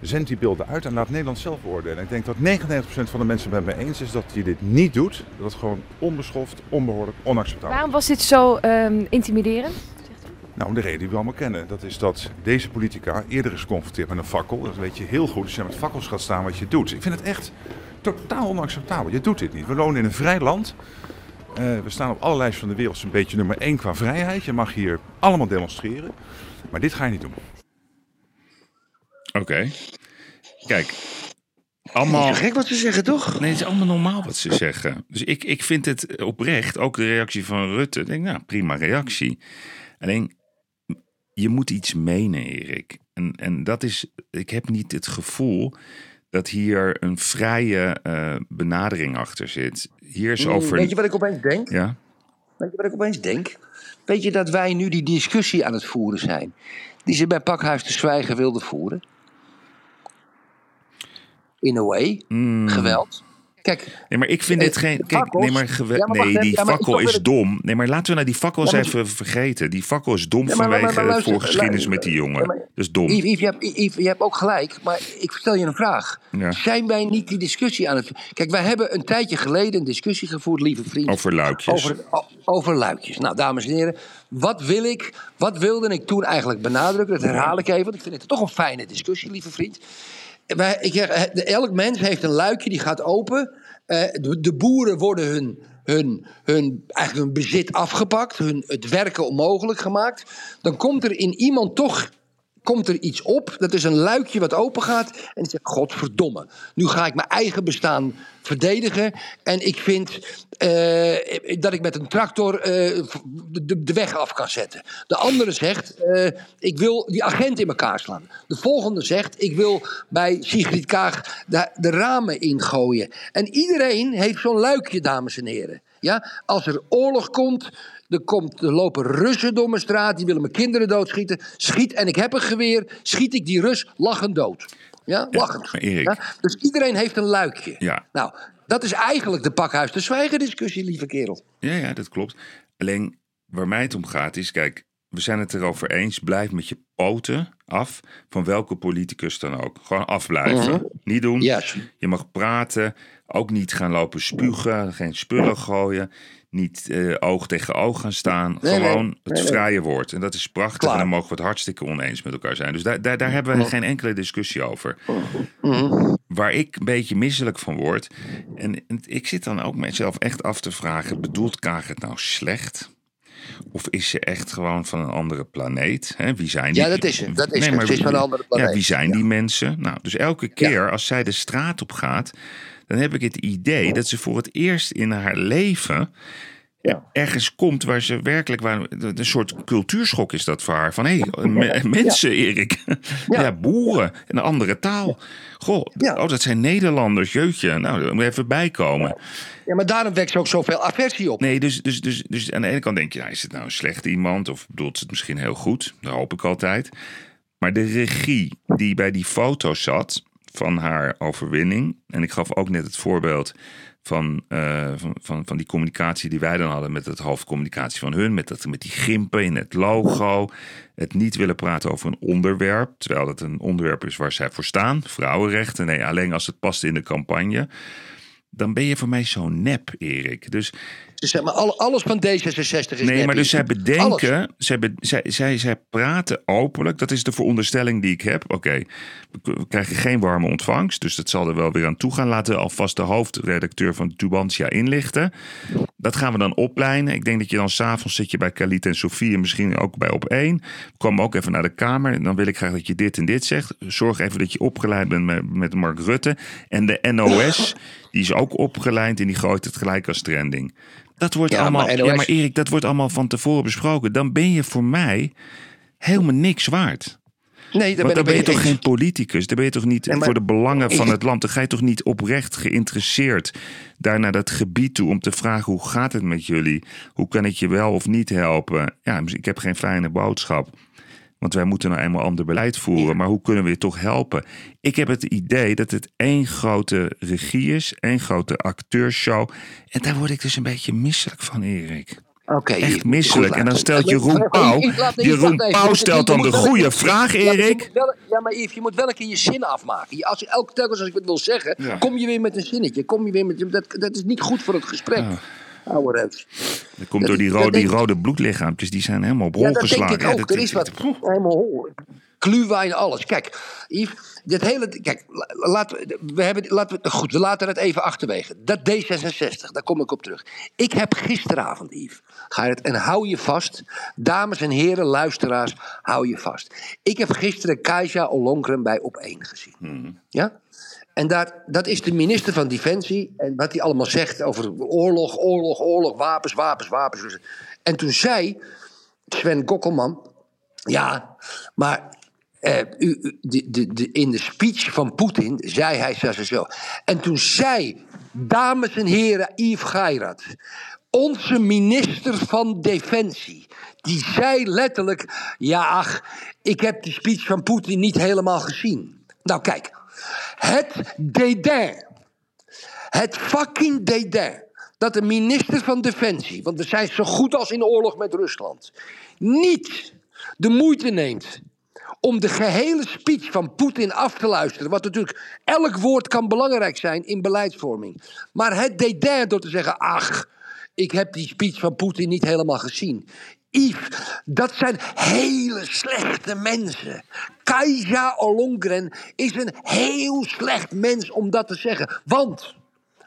Zend die beelden uit en laat Nederland zelf beoordelen. Ik denk dat 99% van de mensen het met me eens is dat je dit niet doet. Dat het gewoon onbeschoft, onbehoorlijk, onacceptabel is. Waarom was dit zo ehm, intimiderend? Nou, de reden die we allemaal kennen. Dat is dat deze politica eerder is geconfronteerd met een fakkel. Dat weet je heel goed. Als je met fakkels gaat staan wat je doet. Ik vind het echt totaal onacceptabel. Je doet dit niet. We wonen in een vrij land. Uh, we staan op alle lijsten van de wereld een beetje nummer één qua vrijheid. Je mag hier allemaal demonstreren. Maar dit ga je niet doen. Oké. Kijk, allemaal... Het is gek wat ze zeggen, toch? Nee, het is allemaal normaal wat ze zeggen. Dus ik, ik vind het oprecht, ook de reactie van Rutte. Ik denk, nou, prima reactie. Alleen, je moet iets menen, Erik. En, en dat is, ik heb niet het gevoel dat hier een vrije uh, benadering achter zit. Hier is Mm, over. Weet je wat ik opeens denk? Ja. Weet je wat ik opeens denk? Weet je dat wij nu die discussie aan het voeren zijn? Die ze bij Pakhuis de Zwijgen wilden voeren? In a way. Mm. Geweld. Kijk, Nee, maar ik vind Eh, dit geen. Kijk, nee, maar, gewe- Ja, maar wacht nee, die Ja, fakkel is dom. Nee, maar laten we nou die Ja, maar- even vergeten. Die fakkel is dom vanwege de voorgeschiedenis met die jongen. is dom. Yves, Yves, je, hebt, Yves, je hebt ook gelijk, maar ik stel je een vraag. Zijn wij niet die discussie aan het... Kijk, wij hebben een tijdje geleden een discussie gevoerd, lieve vriend. Over luikjes. Over, over luikjes. Nou, dames en heren, wat wil ik, wat wilde ik toen eigenlijk benadrukken? Dat herhaal ik even, want ik vind het toch een fijne discussie, lieve vriend. Ik eh, elk mens heeft een luikje die gaat open. Eh, de, de boeren worden hun, hun, hun, eigenlijk hun bezit afgepakt, hun, het werken onmogelijk gemaakt. Dan komt er in iemand toch komt er iets op. Dat is een luikje wat open gaat. En die zegt: Godverdomme, nu ga ik mijn eigen bestaan verdedigen. En ik vind eh, dat ik met een tractor eh, de, de, weg af kan zetten. De andere zegt: eh, Ik wil die agent in elkaar slaan. De volgende zegt: Ik wil bij Sigrid Kaag de, de ramen ingooien. En iedereen heeft zo'n luikje, dames en heren. Ja, als er oorlog komt, er, komt, lopen Russen door mijn straat, die willen mijn kinderen doodschieten. Schiet en ik heb een geweer, schiet ik die Rus lachend dood. Ja, lachend. Erik- dus iedereen heeft een luikje. Ja. Nou, dat is eigenlijk de pakhuis de zwijgen discussie, lieve kerel. Ja, ja, dat klopt. Alleen waar mij het om gaat is, kijk, we zijn het erover eens. Blijf met je poten af van welke politicus dan ook. Gewoon afblijven. Niet doen. Yes. Je mag praten. Ook niet gaan lopen spugen. Geen spullen gooien. Niet eh, oog tegen oog gaan staan. Nee, nee. Gewoon het Nee, nee. vrije woord. En dat is prachtig. Klaar. En dan mogen we het hartstikke oneens met elkaar zijn. Dus daar, daar, daar hebben we geen enkele discussie over. Waar ik een beetje misselijk van word. En, en ik zit dan ook mezelf echt af te vragen: bedoelt Kaag het nou slecht? Of is ze echt gewoon van een andere planeet? Wie zijn die? Ja, dat is ze. Dat is maar wie- van een andere planeet. Ja, wie zijn die mensen? Nou, dus elke keer als zij de straat op gaat, dan heb ik het idee dat ze voor het eerst in haar leven Ja. ergens komt waar ze werkelijk waar een soort cultuurschok is dat voor haar. Van hé me- mensen Erik. Ja. boeren een andere taal. Goh Ja. oh dat zijn Nederlanders jeutje nou daar moet even bijkomen. Ja, maar daarom wekt ze ook zoveel aversie op. nee dus, dus, dus, dus aan de ene kant denk je nou, is het nou een slecht iemand of bedoelt ze het misschien heel goed? Dat hoop ik altijd. Maar de regie die bij die foto zat van haar overwinning. En ik gaf ook net het voorbeeld van, eh, van, van, van die communicatie die wij dan hadden met het hoofdcommunicatie van hun, met, dat, met die gimpen in het logo, het niet willen praten over een onderwerp, terwijl het een onderwerp is waar zij voor staan, vrouwenrechten, nee, alleen als het past in de campagne. Dan ben je voor mij zo nep, Erik. Dus Dus zeg maar, alle- alles van D66 is Nee, maar dus zij bedenken, zij, be- zij, zij, zij praten openlijk. Dat is de veronderstelling die ik heb. Oké, we, we krijgen geen warme ontvangst, dus dat zal er wel weer aan toe gaan. Laten we alvast de hoofdredacteur van Tubantia inlichten. Dat gaan we dan oplijnen. Ik denk dat je dan s'avonds zit je bij Khalid en Sofie en misschien ook bij op één. Kom ook even naar de Kamer. En dan wil ik graag dat je dit en dit zegt. Zorg even dat je opgeleid bent met, met Mark Rutte. En de NOS, die is ook opgeleid en die gooit het gelijk als trending. Dat wordt Ja, allemaal. maar Ja, maar Erik, dat wordt allemaal van tevoren besproken. Dan ben je voor mij helemaal niks waard. Nee, dan ben je ik het toch geen politicus? Dan ben je toch niet Nee, maar- voor de belangen van het land? Dan ga je toch niet oprecht geïnteresseerd daar naar dat gebied toe om te vragen hoe gaat het met jullie? Hoe kan ik je wel of niet helpen? Ja, ik heb geen fijne boodschap. Want wij moeten nou eenmaal ander beleid voeren. Maar hoe kunnen we je toch helpen? Ik heb het idee dat het één grote regie is. één grote acteurshow. En daar word ik dus een beetje misselijk van, Erik. Oké, Echt misselijk. En dan stelt Jeroen Pauw. Jeroen. Pauw stelt dan de goede vraag, Ja, Erik. Ja, maar Yves, je moet wel een keer je zin afmaken. Als je elke telkens als ik het wil zeggen, Ja. kom je weer met een zinnetje. Kom je weer met, dat, dat is niet goed voor het gesprek. Oude reus. Dat komt Dat door die, rode, die rode bloedlichaampjes. Die zijn helemaal op hol Ja, dat geslagen. denk ik ook. dat- er is wat helemaal hol. Kluwijn, alles. Kijk, Yves, dit hele. Kijk, la- laten we, we hebben, laten we, goed, we laten het even achterwege. Dat D66, daar kom ik op terug. Ik heb gisteravond, Yves, ga je het, en hou je vast, dames en heren, luisteraars, hou je vast. Ik heb gisteren Kajsa Ollongren bij Op 1 gezien. Ja? En daar, dat is de minister van Defensie. En wat hij allemaal zegt over oorlog, oorlog, oorlog, wapens, wapens, wapens. En toen zei Sven Kokkelman. Ja, maar eh, de, de, de, in de speech van Poetin zei hij zo, zo. En toen zei, dames en heren, Yves Geirat, onze minister van Defensie, die zei letterlijk, ja ach, ik heb die speech van Poetin niet helemaal gezien. Nou kijk, het dédain het fucking dédain dat de minister van Defensie, want we zijn zo goed als in oorlog met Rusland, niet de moeite neemt om de gehele speech van Poetin af te luisteren. Wat natuurlijk, elk woord kan belangrijk zijn in beleidsvorming. Maar het dédain door te zeggen, ach, ik heb die speech van Poetin niet helemaal gezien. Yves, dat zijn hele slechte mensen. Kajsa Ollongren is een heel slecht mens om dat te zeggen. Want,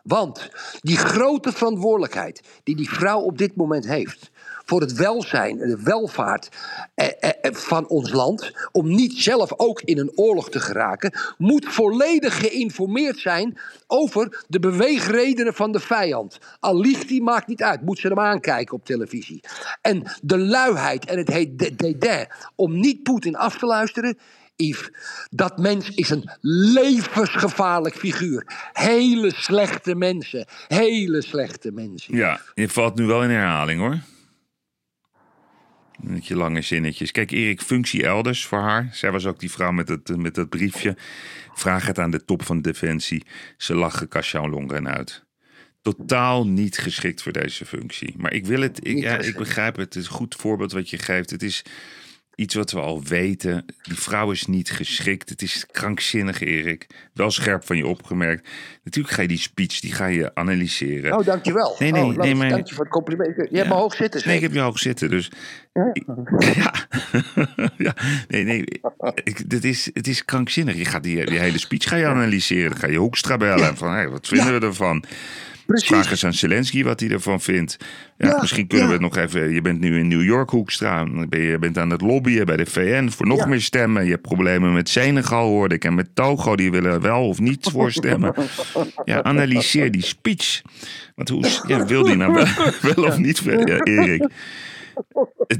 want die grote verantwoordelijkheid die die vrouw op dit moment heeft voor het welzijn en de welvaart eh, eh, eh, van ons land, om niet zelf ook in een oorlog te geraken, moet volledig geïnformeerd zijn over de beweegredenen van de vijand. Al liegt die, maakt niet uit, moet ze hem aankijken op televisie. En de luiheid en het heet de- dédain om niet Poetin af te luisteren. Yves, dat mens is een levensgevaarlijk figuur. Hele slechte mensen. Hele slechte mensen. Ja, je valt nu wel in herhaling hoor. Met je lange zinnetjes. Kijk, Erik, functie elders voor haar. Zij was ook die vrouw met het, met dat briefje. Vraag het aan de top van Defensie. Ze lachen Kasjan Longren uit. Totaal niet geschikt voor deze functie. Maar ik wil het, ik, ja, ik begrijp het. Het is een goed voorbeeld wat je geeft. Het is iets wat we al weten. Die vrouw is niet geschikt. Het is krankzinnig, Erik. Wel scherp van je opgemerkt. Natuurlijk ga je die speech, die ga je analyseren. Oh, dankjewel. Nee, nee, oh, nee, maar- Dank je voor het compliment. Je hebt me hoog zitten. Nee, ik heb je hoog zitten, dus... Ja. ja. Nee, nee. Ik, dit is, het is krankzinnig. Je gaat die, die hele speech ga je analyseren. Ga je Hoekstra bellen. Van, hey, wat vinden we ervan? Precies. Vraag eens aan Zelensky wat hij ervan vindt. Ja, Ja, misschien kunnen ja. we het nog even... Je bent nu in New York, Hoekstra. Ben Je bent aan het lobbyen bij de VN voor nog Ja. meer stemmen. Je hebt problemen met Senegal, hoorde ik. En met Togo, die willen wel of niet voor stemmen. Ja, analyseer die speech. Want hoe ja, wil die nou wel, wel of niet? Ja, Erik.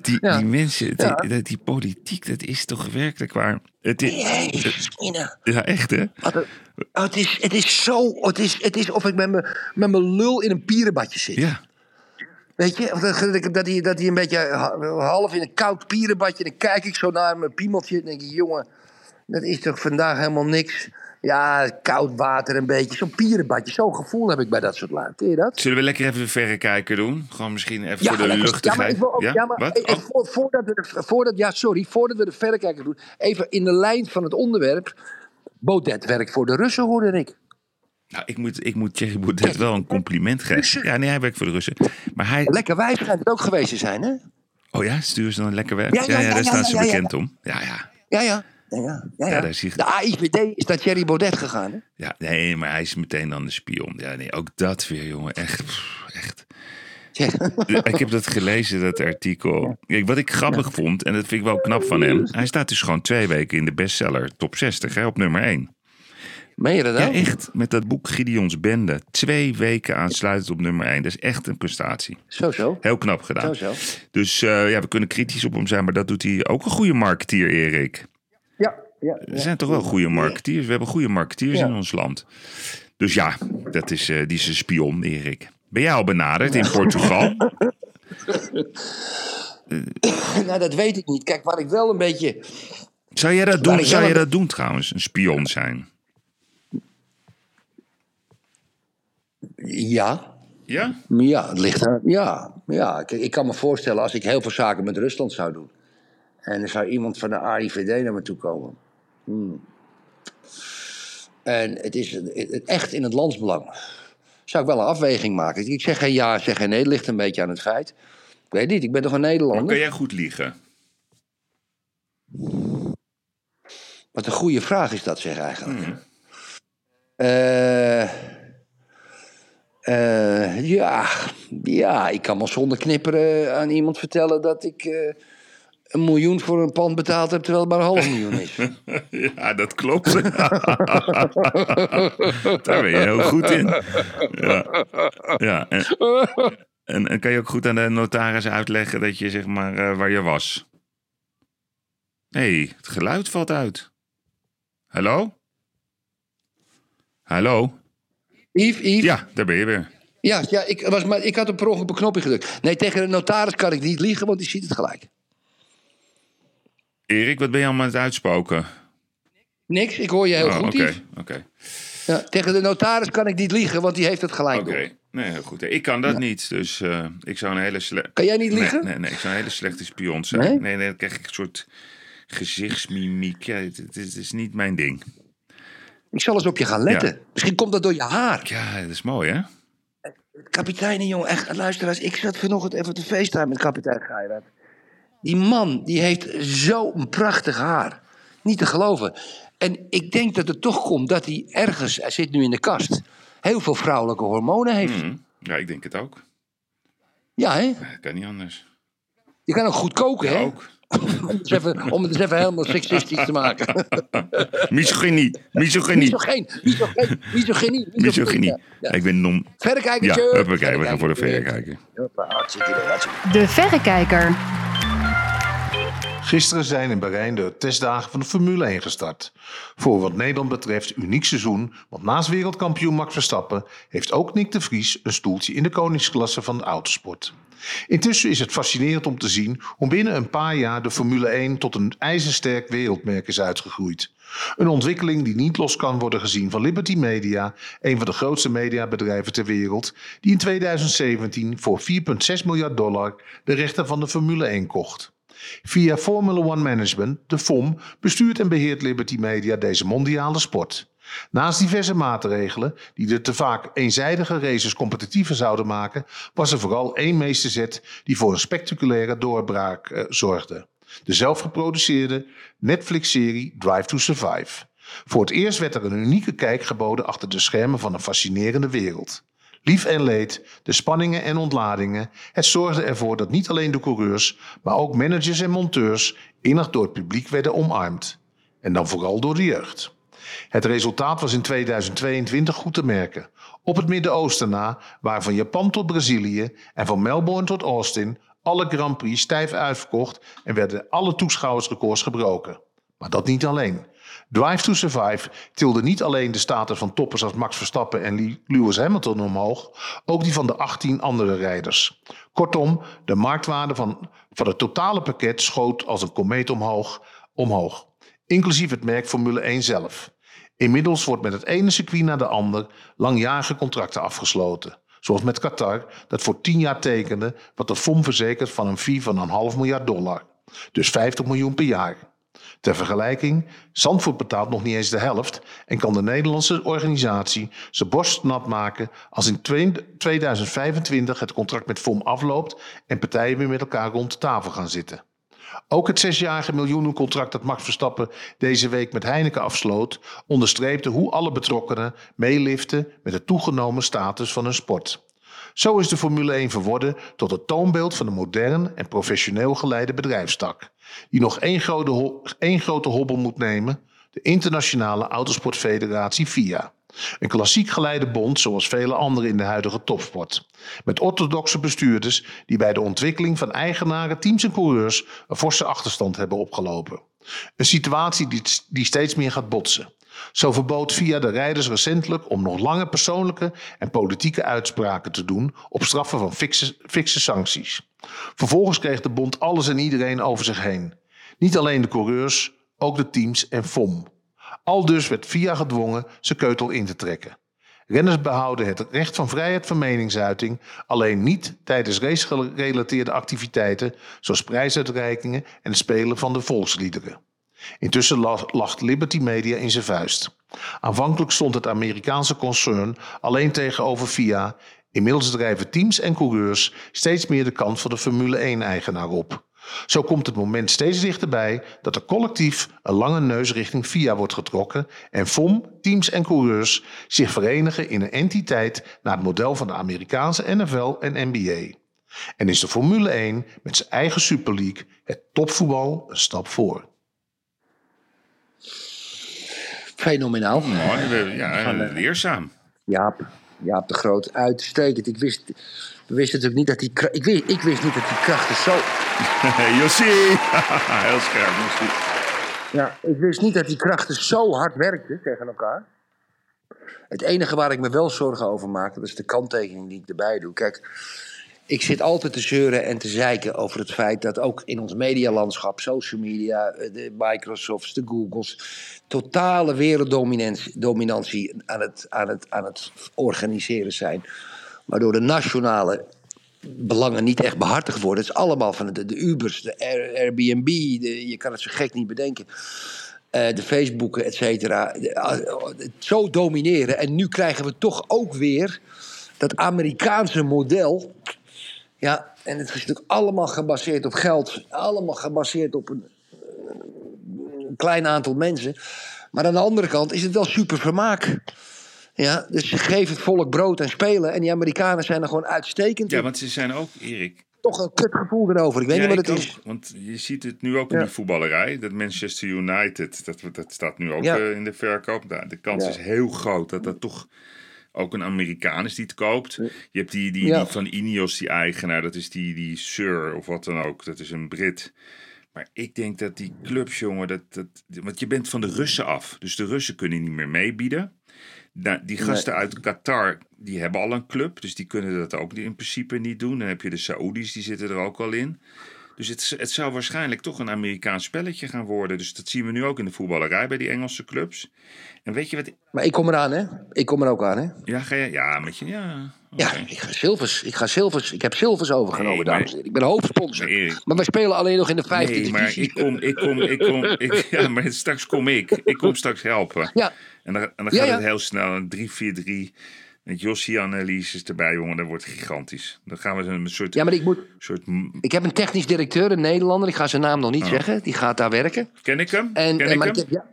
Die, Ja. die mensen, die, Ja. die, die politiek, dat is toch werkelijk waar. Het is, Jezus, ja, echt hè? Wat oh, het, is, het is zo. Het is, het is of ik met mijn met mijn lul in een pierenbadje zit. Ja. Weet je? Of dat, dat, dat, hij, dat hij een beetje ha- half in een koud pierenbadje. Dan kijk ik zo naar mijn piemeltje. En denk ik, jongen, dat is toch vandaag helemaal niks. Ja, koud water een beetje. Zo'n pierenbadje. Zo'n gevoel heb ik bij dat soort lui. Ken je dat? Zullen we lekker even de verrekijker doen? Gewoon misschien even voor de luchtigheid. Ja, maar, ik wil ook, ja, maar Oh, voordat, we de, voordat, ja, sorry, voordat we de verrekijker doen, even in de lijn van het onderwerp. Baudet werkt voor de Russen, hoorde ik. nou, ik moet, ik moet Thierry Baudet wel een compliment geven. Ja, nee, hij werkt voor de Russen. Maar hij... Lekker wijs schijnt het ook geweest te zijn, hè? Oh ja, stuur ze dan lekker weg. Ja, Ja, ja, ja, ja, daar staan ze bekend om. Ja, ja. Ja, ja. Ja, ja, ja, Ja, ja. daar is hij- De AIVD is naar Thierry Baudet gegaan, hè? Ja, nee, maar hij is meteen dan de spion. Ja, nee, ook dat weer, jongen. Echt, pff, echt. Ja. Ik heb dat gelezen, dat artikel. Kijk, wat ik grappig vond, en dat vind ik wel knap van hem. Hij staat dus gewoon twee weken in de bestseller top 60, hè, op nummer 1. Meen je dat Ja, nou? echt. Met dat boek Gideons Bende. Twee weken aansluitend op nummer 1. Dat is echt een prestatie. Zo, zo. Heel knap gedaan. Zo, zo. Dus eh, ja, we kunnen kritisch op hem zijn, maar dat doet hij ook een goede marketeer, Erik. Ja, ja. Er zijn toch wel goede marketeers. We hebben goede marketeers in ons land. Dus ja, dat is, eh, die is een spion, Erik. Ben jij al benaderd in Portugal? Nou, dat weet ik niet. Kijk, waar ik wel een beetje... Zou jij dat doen? Zou een- dat doen trouwens? Een spion zijn? Ja, Ja? ja, het ligt er. Ja, ja. Kijk, ik kan me voorstellen als ik heel veel zaken met Rusland zou doen. En er zou iemand van de AIVD naar me toe komen. Hmm. En het is echt in het landsbelang. zou ik wel een afweging maken. Ik zeg geen ja, zeg geen nee. Het ligt een beetje aan het feit. Ik weet niet, ik ben toch een Maar Nederlander? kun jij goed liegen? Wat een goede vraag is dat zeg eigenlijk. Mhm. Eh, eh, ja, ja, ik kan wel zonder knipperen aan iemand vertellen dat ik eh, een miljoen voor een pand betaald heb terwijl het maar een half miljoen is. Ja, dat klopt. Daar ben je heel goed in. Ja, ja. En, en, en kan je ook goed aan de notaris uitleggen dat je zeg maar eh, waar je was? Hé, hey, het geluid valt uit. Hallo? Hallo? Yves, Yves? Ja, daar ben je weer. Ja, ja ik, was maar, ik had een per ongeluk op een knopje gedrukt. Nee, tegen de notaris kan ik niet liegen, want die ziet het gelijk. Erik, wat ben je allemaal aan het uitspoken? Niks, ik hoor je heel Oh, goed, Oké, oké. Ja, tegen de notaris kan ik niet liegen, want die heeft het gelijk Oké, nee, heel goed. Ik kan dat niet, dus eh, ik zou een hele slechte... Kan jij niet liegen? Nee, nee, nee, ik zou een hele slechte spion zijn. Nee? Nee, nee, dan krijg ik een soort gezichtsmimiek. Ja, het, het is, het is niet mijn ding. Ik zal eens op je gaan letten. Ja. Misschien komt dat door je haar. Ja, dat is mooi, hè? Kapitein, jongen, echt, luisteraars. Ik zat vanochtend even te feesten met kapitein Geiraat. Die man, die heeft zo'n prachtig haar. Niet te geloven. En ik denk dat het toch komt dat hij ergens, hij zit nu in de kast, heel veel vrouwelijke hormonen heeft. Mhm. Ja, ik denk het ook. Ja, hè? Ja, dat kan niet anders. Je kan ook goed koken, Ja, hè? ook. Om het, eens even, om het eens even helemaal seksistisch te maken. Misogynie, misogynie, Misogeen, misogeen, misogynie. misogynie. Ja, ja. Ik ben non... Ja, Verrekijkertje. huppakee, we gaan voor de verrekijker. De Verrekijker. Gisteren zijn in Bahrein de testdagen van de Formule 1 gestart. Voor wat Nederland betreft uniek seizoen, want naast wereldkampioen Max Verstappen heeft ook Nick de Vries een stoeltje in de koningsklasse van de autosport. Intussen is het fascinerend om te zien hoe binnen een paar jaar de Formule 1 tot een ijzersterk wereldmerk is uitgegroeid. Een ontwikkeling die niet los kan worden gezien van Liberty Media, een van de grootste mediabedrijven ter wereld, die in 2017 voor 4,6 miljard dollar de rechten van de Formule 1 kocht. Via Formula One Management, de FOM, bestuurt en beheert Liberty Media deze mondiale sport. Naast diverse maatregelen die de te vaak eenzijdige races competitiever zouden maken, was er vooral één meesterzet die voor een spectaculaire doorbraak eh, zorgde. De zelfgeproduceerde Netflix-serie Drive to Survive. Voor het eerst werd er een unieke kijk geboden achter de schermen van een fascinerende wereld. Lief en leed, de spanningen en ontladingen, het zorgde ervoor dat niet alleen de coureurs, maar ook managers en monteurs innig door het publiek werden omarmd. En dan vooral door de jeugd. Het resultaat was in 2022 goed te merken. Op het Midden-Oosten na, waar van Japan tot Brazilië en van Melbourne tot Austin alle Grand Prix stijf uitverkocht en werden alle toeschouwersrecords gebroken. Maar dat niet alleen. Drive to Survive tilde niet alleen de status van toppers als Max Verstappen en Lewis Hamilton omhoog, ook die van de 18 andere rijders. Kortom, de marktwaarde van, van het totale pakket schoot als een komeet omhoog, omhoog. Inclusief het merk Formule 1 zelf. Inmiddels wordt met het ene circuit naar de ander langjarige contracten afgesloten. Zoals met Qatar, dat voor 10 jaar tekende, wat de FOM verzekert van een fee van een half miljard dollar. Dus 50 miljoen per jaar. Ter vergelijking, Zandvoort betaalt nog niet eens de helft en kan de Nederlandse organisatie zijn borst nat maken als in twee- 2025 het contract met FOM afloopt en partijen weer met elkaar rond de tafel gaan zitten. Ook het zesjarige miljoenencontract dat Max Verstappen deze week met Heineken afsloot, onderstreepte hoe alle betrokkenen meeliften met de toegenomen status van hun sport. Zo is de Formule 1 verworden tot het toonbeeld van een modern en professioneel geleide bedrijfstak, die nog één grote, één grote hobbel moet nemen: de Internationale Autosportfederatie FIA. Een klassiek geleide bond zoals vele andere in de huidige topsport. Met orthodoxe bestuurders die bij de ontwikkeling van eigenaren, teams en coureurs een forse achterstand hebben opgelopen. Een situatie die, die steeds meer gaat botsen. Zo verbood via de rijders recentelijk om nog lange persoonlijke en politieke uitspraken te doen op straffen van fikse, fikse sancties. Vervolgens kreeg de bond alles en iedereen over zich heen. Niet alleen de coureurs, ook de teams en FOM. Al dus werd VIA gedwongen zijn keutel in te trekken. Renners behouden het recht van vrijheid van meningsuiting, alleen niet tijdens race-gerelateerde activiteiten zoals prijsuitreikingen en het spelen van de volksliederen. Intussen lacht Liberty Media in zijn vuist. Aanvankelijk stond het Amerikaanse concern alleen tegenover FIA. Inmiddels drijven teams en coureurs steeds meer de kant van de Formule 1-eigenaar op. Zo komt het moment steeds dichterbij dat er collectief een lange neus richting FIA wordt getrokken en FOM, teams en coureurs zich verenigen in een entiteit naar het model van de Amerikaanse NFL en NBA. En is de Formule 1 met zijn eigen Super League het topvoetbal een stap voor. Fenomenaal. Mooi, ja, leerzaam. Jaap, Jaap de Groot, uitstekend. Ik wist, we wisten natuurlijk niet dat die... Ik wist, ik wist niet dat die krachten zo... Jossie! Heel scherp, Jossie. Ja, ik wist niet dat die krachten zo hard werkten tegen elkaar. Het enige waar ik me wel zorgen over maak, dat is de kanttekening die ik erbij doe. Kijk, ik zit altijd te zeuren en te zeiken over het feit dat ook in ons medialandschap, social media, eh, de Microsofts, de Googles, totale werelddominantie aan het, aan het, aan het organiseren zijn. Waardoor de nationale belangen niet echt behartigd worden. Het is allemaal van de, de Ubers, de Airbnb, je kan het zo gek niet bedenken. Uh, de Facebooken, et cetera. Zo domineren. En nu krijgen we toch ook weer dat Amerikaanse model ja, en het is natuurlijk allemaal gebaseerd op geld. Allemaal gebaseerd op een, een klein aantal mensen. Maar aan de andere kant is het wel super vermaak. Ja, dus ze geven het volk brood en spelen. En die Amerikanen zijn er gewoon uitstekend Ja, want ze zijn ook, Erik... Toch een kutgevoel erover. Ik weet niet wat het is. Want je ziet het nu ook in de voetballerij. Dat Manchester United, dat, dat staat nu ook uh, in de verkoop. Nou, de kans is heel groot dat dat toch ook een Amerikaan is die het koopt. Je hebt die, die, die van Ineos, die eigenaar, dat is die, die Sir of wat dan ook. Dat is een Brit. Maar ik denk dat die clubs, jongen, dat, dat, want je bent van de Russen af. Dus de Russen kunnen niet meer meebieden. Nou, die gasten uit Qatar, die hebben al een club. Dus die kunnen dat ook in principe niet doen. Dan heb je de Saoedi's, die zitten er ook al in. Dus het, het zou waarschijnlijk toch een Amerikaans spelletje gaan worden. Dus dat zien we nu ook in de voetballerij bij die Engelse clubs. En weet je wat... Maar ik kom eraan, hè? Ik kom er ook aan, hè? Ja, ga je... Ja, met je... Ja, ja ik ga Silvers. Ik, ga Silvers. ik heb Silvers overgenomen, nee, dames en heren. Ik ben hoofdsponsor. Maar, maar wij spelen alleen nog in de vijfde nee, maar ik kom... Ik kom, ik kom ik, ja, maar straks kom ik. Ik kom straks helpen. Ja. En dan, en dan gaat ja, ja. het heel snel. Een 3-4-3... Met Jossie-analyses erbij, jongen, dat wordt gigantisch. Dan gaan we een soort... Ja, maar ik moet... Soort... Ik heb een technisch directeur, een Nederlander. Ik ga zijn naam nog niet oh. zeggen. Die gaat daar werken. Ken ik hem? En, Ken ik maar hem? Ik heb, ja...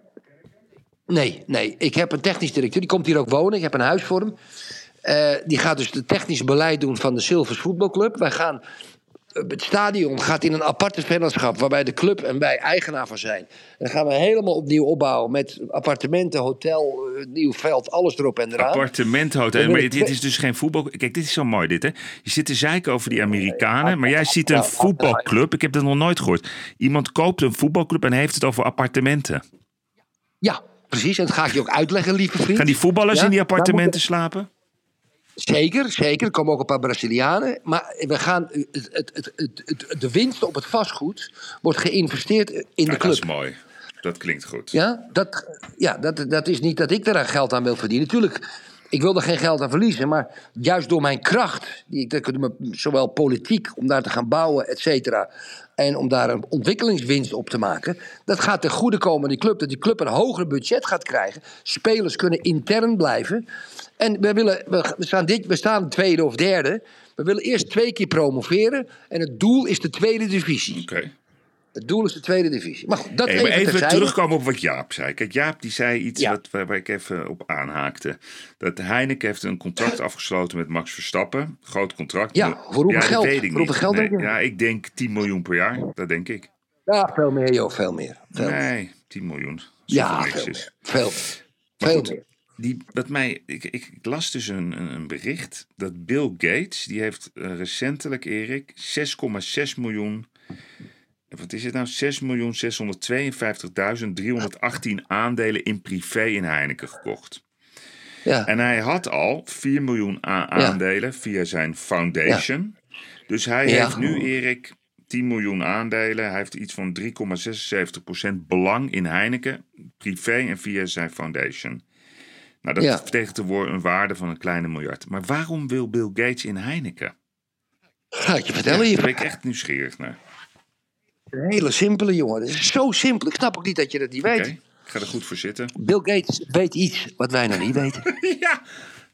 Nee, nee. Ik heb een technisch directeur. Die komt hier ook wonen. Ik heb een huis voor hem. Uh, die gaat dus het technische beleid doen van de Silvers Voetbalclub. Wij gaan het stadion gaat in een aparte vennootschap waarbij de club en wij eigenaar van zijn. dan gaan we helemaal opnieuw opbouwen met appartementen, hotel, eh, nieuw veld, alles erop en eraan. Appartement, hotel. Maar dit is dus geen voetbal. Kijk, dit is zo mooi dit hè. Je zit te zeiken over die Amerikanen, maar jij ziet een voetbalclub. Ik heb dat nog nooit gehoord. Iemand koopt een voetbalclub en heeft het over appartementen. Ja, precies. En dat ga ik je ook uitleggen, lieve vriend. Gaan die voetballers in die appartementen slapen? Zeker, zeker. Er komen ook een paar Brazilianen. Maar we gaan, het, het, het, de winst op het vastgoed wordt geïnvesteerd in de club. Dat is mooi. Dat klinkt goed. Ja, dat, ja dat, dat is niet dat ik er geld aan wil verdienen. Natuurlijk, ik wil geen geld aan verliezen. Maar juist door mijn kracht, die ik, zowel politiek om daar te gaan bouwen, et cetera. En om daar een ontwikkelingswinst op te maken. Dat gaat ten goede komen aan die club. Dat die club een hoger budget gaat krijgen. Spelers kunnen intern blijven. En we, willen, we, staan dit, we staan tweede of derde. We willen eerst twee keer promoveren. En het doel is de tweede divisie. Oké. Het doel is de tweede divisie. Maar goed, dat hey, even, even terugkomen op wat Jaap zei. Kijk, Jaap die zei iets wat, waar, ik even op aanhaakte. Dat Heineken heeft een contract afgesloten met Max Verstappen. Groot contract. Ja, voor hoeveel ja, geld? Weet ik voor geld nee, Ja, ik denk 10 miljoen per jaar. Dat denk ik. Ja, veel meer joh, veel meer. Veel nee, 10 miljoen. Ja, veel meer. Veel, veel meer die, wat mij, ik, ik, las dus een, een, bericht dat Bill Gates, die heeft uh, recentelijk, Erik, 6,6 miljoen, wat is het nou, 6.652.318 aandelen in privé in Heineken gekocht. Ja. En hij had al 4 miljoen aandelen via zijn foundation. Dus hij heeft nu, Erik, 10 miljoen aandelen. Hij heeft iets van 3,76% belang in Heineken, privé en via zijn foundation. Nou, dat ja. betekent een waarde van een kleine miljard. Maar waarom wil Bill Gates in Heineken? Ga ik je vertellen hier. Daar ben ik echt nieuwsgierig naar. Een hele simpele jongen. Het is zo simpel. Ik snap ook niet dat je dat niet weet. Ik ga er goed voor zitten. Bill Gates weet iets wat wij nog niet weten. ja,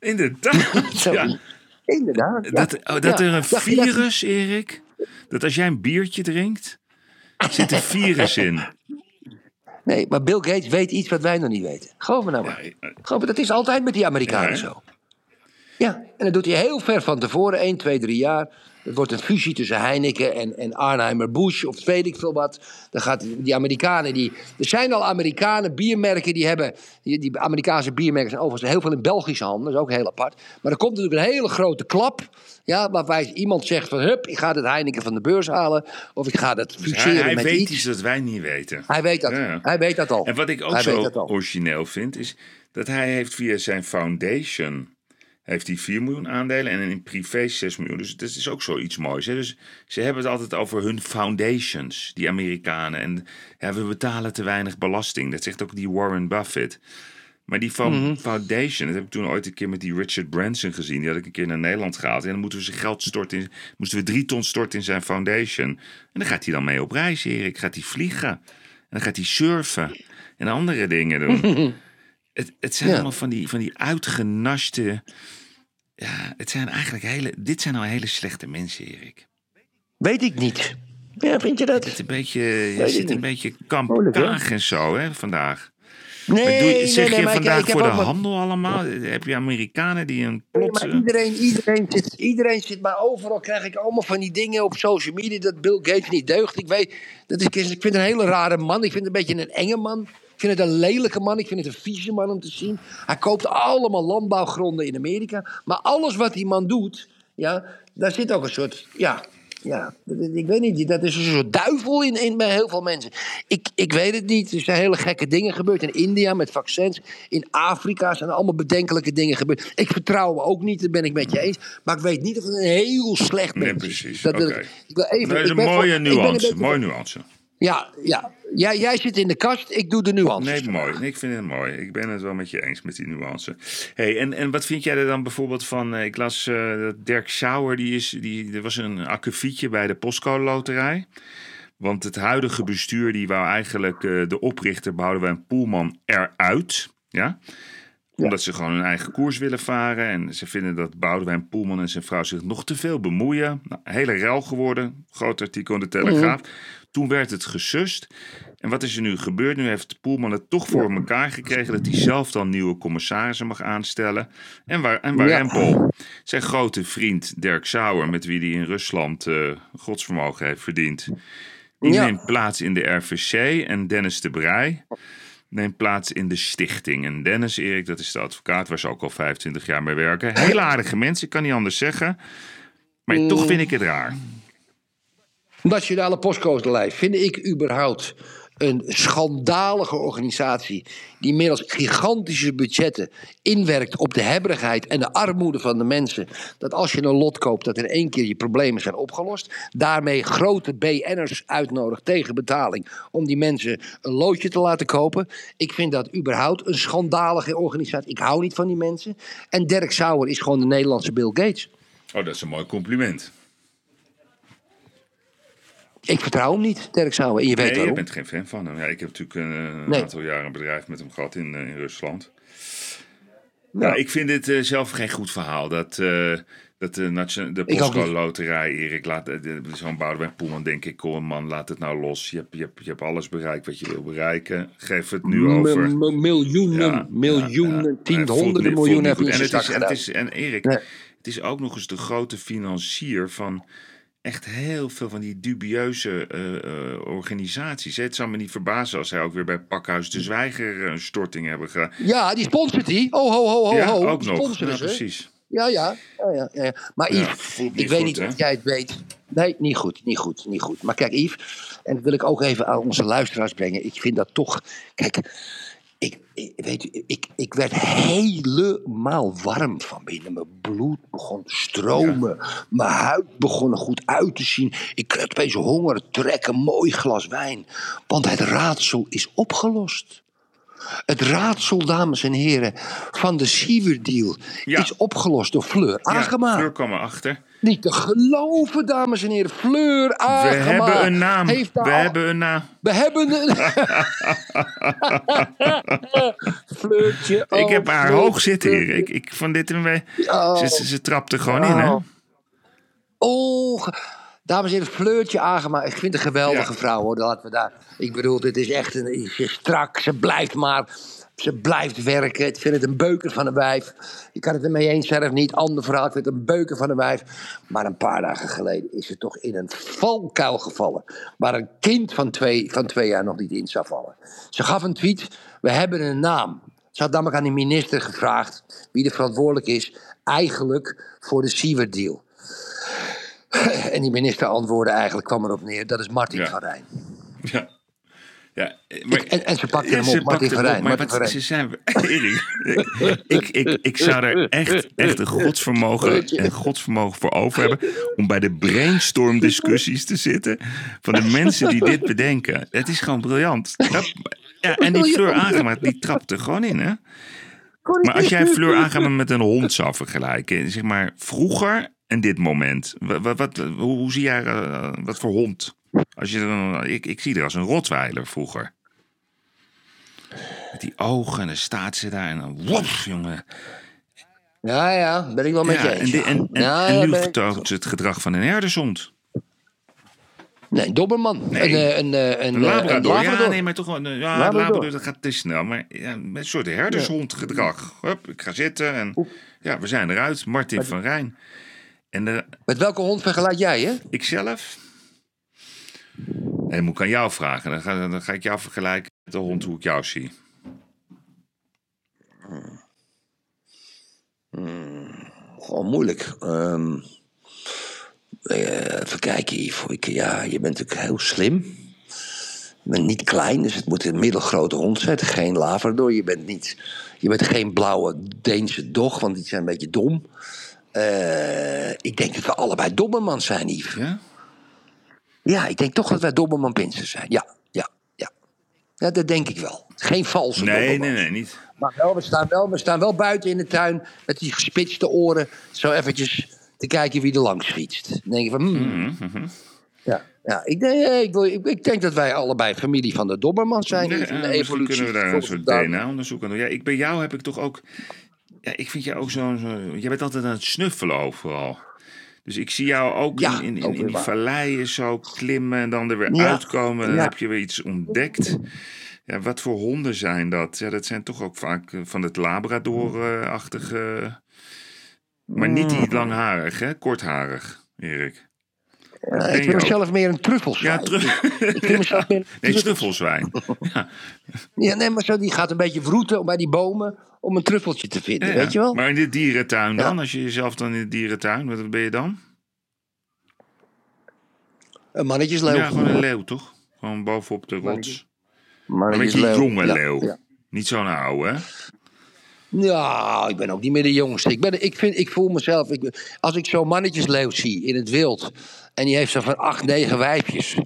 inderdaad. Zo, ja. Inderdaad. ja. Dat, oh, dat Ja. er een virus, Erik, dat als jij een biertje drinkt, zit een virus in. Nee, maar Bill Gates weet iets wat wij nog niet weten. Geloof me nou maar. Eh, Geloof me, dat is altijd met die Amerikanen zo. Ja, en dat doet hij heel ver van tevoren, 1, 2, 3 jaar. Het wordt een fusie tussen Heineken en, en Arnheimer Busch of weet ik veel wat. Dan gaat die- Amerikanen, die, er zijn al Amerikanen, biermerken, die hebben, die, die Amerikaanse biermerken zijn overigens heel veel in Belgische handen, dat is ook heel apart. Maar er komt natuurlijk een hele grote klap, ja, waarbij iemand zegt van, hup, ik ga het Heineken van de beurs halen, of ik ga dat Dus fuseren hij, hij met weet iets. iets dat wij niet weten. Hij weet dat, Ja. hij weet dat al. En wat ik ook hij zo origineel vind, is dat hij heeft via zijn foundation heeft hij 4 miljoen aandelen en in privé 6 miljoen. Dus dat is ook zoiets moois. Hè? Dus ze hebben het altijd over hun foundations, die Amerikanen. En ja, we betalen te weinig belasting. Dat zegt ook die Warren Buffett. Maar die fo- Mhm. foundation, dat heb ik toen ooit een keer met die Richard Branson gezien. Die had ik een keer naar Nederland gehaald. En dan moeten we zijn geld storten. In, moesten we drie ton storten in zijn foundation. En dan gaat hij dan mee op reis, Erik. Gaat hij vliegen. En dan gaat hij surfen. En andere dingen doen. het, het zijn Ja. allemaal van die, van die uitgenaschte... Ja, het zijn eigenlijk hele... Dit zijn al hele slechte mensen, Erik. Weet ik niet. Ja, vind je Het dat? is een beetje... Je zit een beetje kampkaag en zo, hè, vandaag. Nee, doe, zeg nee, je ik- vandaag ik voor de wat- handel allemaal? Heb je Amerikanen die een Nee, plot... iedereen, iedereen, zit, iedereen zit, maar overal krijg ik allemaal van die dingen op social media dat Bill Gates niet deugt. Ik weet, dat is, ik vind een hele rare man. Ik vind een beetje een enge man. Ik vind het een lelijke man. Ik vind het een vieze man om te zien. Hij koopt allemaal landbouwgronden in Amerika. Maar alles wat die man doet, ja, daar zit ook een soort, ja, ja, dat- dat- ik weet niet, dat is een soort duivel in, in bij heel veel mensen. Ik, ik weet het niet. Er zijn hele gekke dingen gebeurd in India met vaccins. In Afrika zijn allemaal bedenkelijke dingen gebeurd. Ik vertrouw hem ook niet, dat ben ik met je eens. Maar ik weet niet of het een heel slecht Nee, mens is. precies. Dat wil Oké. ik, wil even, Dat is een mooie een nuance. beetje- Mooie nuance. Ja, ja. Jij, jij zit in de kast, ik doe de nuance. Nee, mooi. Nee, ik vind het mooi. Ik ben het wel met je eens met die nuance. Hey, en, en wat vind jij er dan bijvoorbeeld van? eh, Ik las eh, Dirk Schauer, die is, die, er was een akkefietje bij de Postcode Loterij. Want het huidige bestuur die wou eigenlijk eh, de oprichter Boudewijn Poelman eruit. Ja? Omdat ze gewoon hun eigen koers willen varen. En ze vinden dat Boudewijn Poelman en zijn vrouw zich nog te veel bemoeien. Nou, hele rel geworden. Groot artikel in de Telegraaf. Toen werd het gesust. En wat is er nu gebeurd? Nu heeft Poelman het toch voor elkaar gekregen dat hij zelf dan nieuwe commissarissen mag aanstellen. En waar, en waar Ja. Zijn grote vriend Dirk Sauer, met wie hij in Rusland eh, godsvermogen heeft verdiend, die Ja. neemt plaats in de RVC. En Dennis de Brij neemt plaats in de stichting. En Dennis, Erik, dat is de advocaat waar ze ook al 25 jaar mee werken. Hele aardige mensen, ik kan niet anders zeggen. Maar Mm. toch vind ik het raar. Nationale Postcode vind ik überhaupt een schandalige organisatie die middels gigantische budgetten inwerkt op de hebberigheid en de armoede van de mensen. Dat als je een lot koopt, dat in één keer je problemen zijn opgelost. Daarmee grote BN'ers uitnodigt tegen betaling om die mensen een loodje te laten kopen. Ik vind dat überhaupt een schandalige organisatie. Ik hou niet van die mensen. En Dirk Sauer is gewoon de Nederlandse Bill Gates. Oh, dat is een mooi compliment. Ik vertrouw hem niet, Dirk Sauer. En je weet Nee, je bent geen fan van hem. Ja, ik heb natuurlijk een, een Nee. aantal jaren een bedrijf met hem gehad in, eh, in Rusland. Ja. Ja, ik vind dit eh, zelf geen goed verhaal. Dat, eh, dat de, de Ik ook Postcode niet. Loterij, Erik, laat, eh, zo'n Boudewijn Poelman, denk ik, kom man, laat het nou los. Je hebt, je, hebt, je hebt alles bereikt wat je wil bereiken. Geef het nu over. M- m- miljoenen, Ja, miljoenen, ja, ja. tien, Hij voelt honderden niet- voelt miljoenen En het is, en, het gedaan. is, en Erik, Nee. het is ook nog eens de grote financier van echt heel veel van die dubieuze eh, eh, organisaties. hè. Het zou me niet verbazen als zij ook weer bij Pakhuis de Zwijger een storting hebben gedaan. Ja, die sponsort die. Oh, ho, ho, ho, ja, ho. ook nog. Ja, precies. Ja, ja. ja, ja. Maar Yves, ik weet niet hè? of jij het weet. Nee, niet goed, niet goed, niet goed. Maar kijk, Yves, en dat wil ik ook even aan onze luisteraars brengen. Ik vind dat toch. Kijk, ik, ik, weet u, ik, ik werd helemaal warm van binnen. Mijn bloed begon te stromen. Mijn huid begon er goed uit te zien. Ik kreeg opeens honger, trek een mooi glas wijn. Want het raadsel is opgelost. Het raadsel, dames en heren, van de Sieverdeal Ja. is opgelost door Fleur Ja, Agema. Fleur kwam erachter. Niet te geloven, dames en heren. Fleur We Agema hebben een naam. heeft We al- hebben een naam. We hebben een... Fleurtje. ik oh, heb haar Fleur, hoog zitten hier. Ik, ik van dit en we. Oh. Ze, ze, ze trapt er gewoon in, hè? Oh. Oh, dames en heren, Fleurtje Agema. Ik vind een geweldige Ja. vrouw, hoor. Laten we daar... Ik bedoel, dit is echt een... Ze strak, ze blijft maar... Ze blijft werken. Ik vind het een beuker van een wijf. Je kan het ermee eens zijn of niet. Ander verhaal. Ik vind het een beuker van een wijf. Maar een paar dagen geleden is ze toch in een valkuil gevallen. Waar een kind van twee, van twee jaar nog niet in zou vallen. Ze gaf een tweet. We hebben een naam. Ze had namelijk aan de minister gevraagd. Wie er verantwoordelijk is. Eigenlijk voor de Siever deal. En die minister antwoordde eigenlijk, kwam erop neer, dat is Martin Ja. van Rijn. Ja. Ja, maar, en, en ze pakte Ja, hem ze op, Martin op, maar Martin wat, ze zijn... Ik, ik, ik zou er echt, echt een godsvermogen, en godsvermogen voor over hebben... om bij de brainstorm discussies te zitten van de mensen die dit bedenken. Het is gewoon briljant. Dat, ja, en die Fleur Agema, die trapt er gewoon in, hè? Maar als jij Fleur Agema met een hond zou vergelijken, zeg maar vroeger en dit moment. Wat, wat, wat- hoe, hoe zie jij, eh, wat voor hond? Als je, dan- ik, ik zie er als een rotweiler vroeger. Met die ogen en dan staat ze daar en dan wops, jongen. Ja, ja, ben ik wel met Ja, je en, eens. en, en, Ja, en nu vertoont ze het gedrag van een herdershond. Nee, een dobberman. Nee. Een, eh, een, eh, een, Een eh, labrador. een Ja, nee, maar toch wel. een- Ja, Labrador. labrador. dat gaat te snel. Maar ja, met een soort herdershondgedrag. Hup, ik ga zitten en ja, we zijn eruit. Martin van Rijn. En de, Met welke hond vergelijk jij, hè? ikzelf? Nee, dat moet ik aan jou vragen. Dan ga, dan ga ik jou vergelijken met de hond hoe ik jou zie. Gewoon moeilijk. Eh, even kijken, Yves. Ik, ja, je bent natuurlijk heel slim. Je bent niet klein, dus het moet een middelgrote hond zijn. Geen labrador. Je bent, niet, je bent geen blauwe Deense dog, want die zijn een beetje dom. Eh, ik denk dat we allebei dobberman zijn, Yves. Ja? Ja, ik denk toch dat wij dobberman Pinsen zijn. Ja, ja, ja. Ja, dat denk ik wel. Geen valse Nee, dobberman. nee, nee, niet. Maar wel, we, staan wel, we staan wel buiten in de tuin met die gespitste oren. Zo eventjes te kijken wie er langs fietst. Dan denk je van, hmm. Mhm, ja, ja ik, denk, eh, ik, wil, ik, ik denk dat wij allebei familie van de Dobberman zijn. Ja, in de evolutie. kunnen we daar een soort DNA-onderzoek aan doen. Ja, ik, bij jou heb ik toch ook... Ja, ik vind jou ook zo'n... Zo, jij bent altijd aan het snuffelen overal. Dus ik zie jou ook Ja, in, in, in, ook in weer die waar. valleien zo klimmen en dan er weer Ja, uitkomen. Dan ja. heb je weer iets ontdekt. Ja, wat voor honden zijn dat? Ja, dat zijn toch ook vaak eh, van het Labrador-achtige... Maar niet Mm. die langharig, hè? Kortharig, Erik. Ik ook. mezelf meer een truffelswijn. Ja, terug. Ik vind mezelf meer een Nee, truffel- snuffelswijn. Ja, Ja, nee, maar zo, die gaat een beetje vroeten bij die bomen om een truffeltje te vinden, ja, weet je wel? Maar in de dierentuin dan? Als je jezelf dan in de dierentuin, wat ben je dan? Een mannetjesleeuw. Ja, gewoon een leeuw, toch? Gewoon bovenop de rots. Een beetje Mannetjesleeuw. een jonge leeuw. Niet zo'n oude, hè? Ja, ik ben ook niet meer de jongste. Ik, ben, ik, vind, ik voel mezelf... Ik, als ik zo'n mannetjesleeuw zie in het wild... en die heeft zo van acht, negen wijfjes...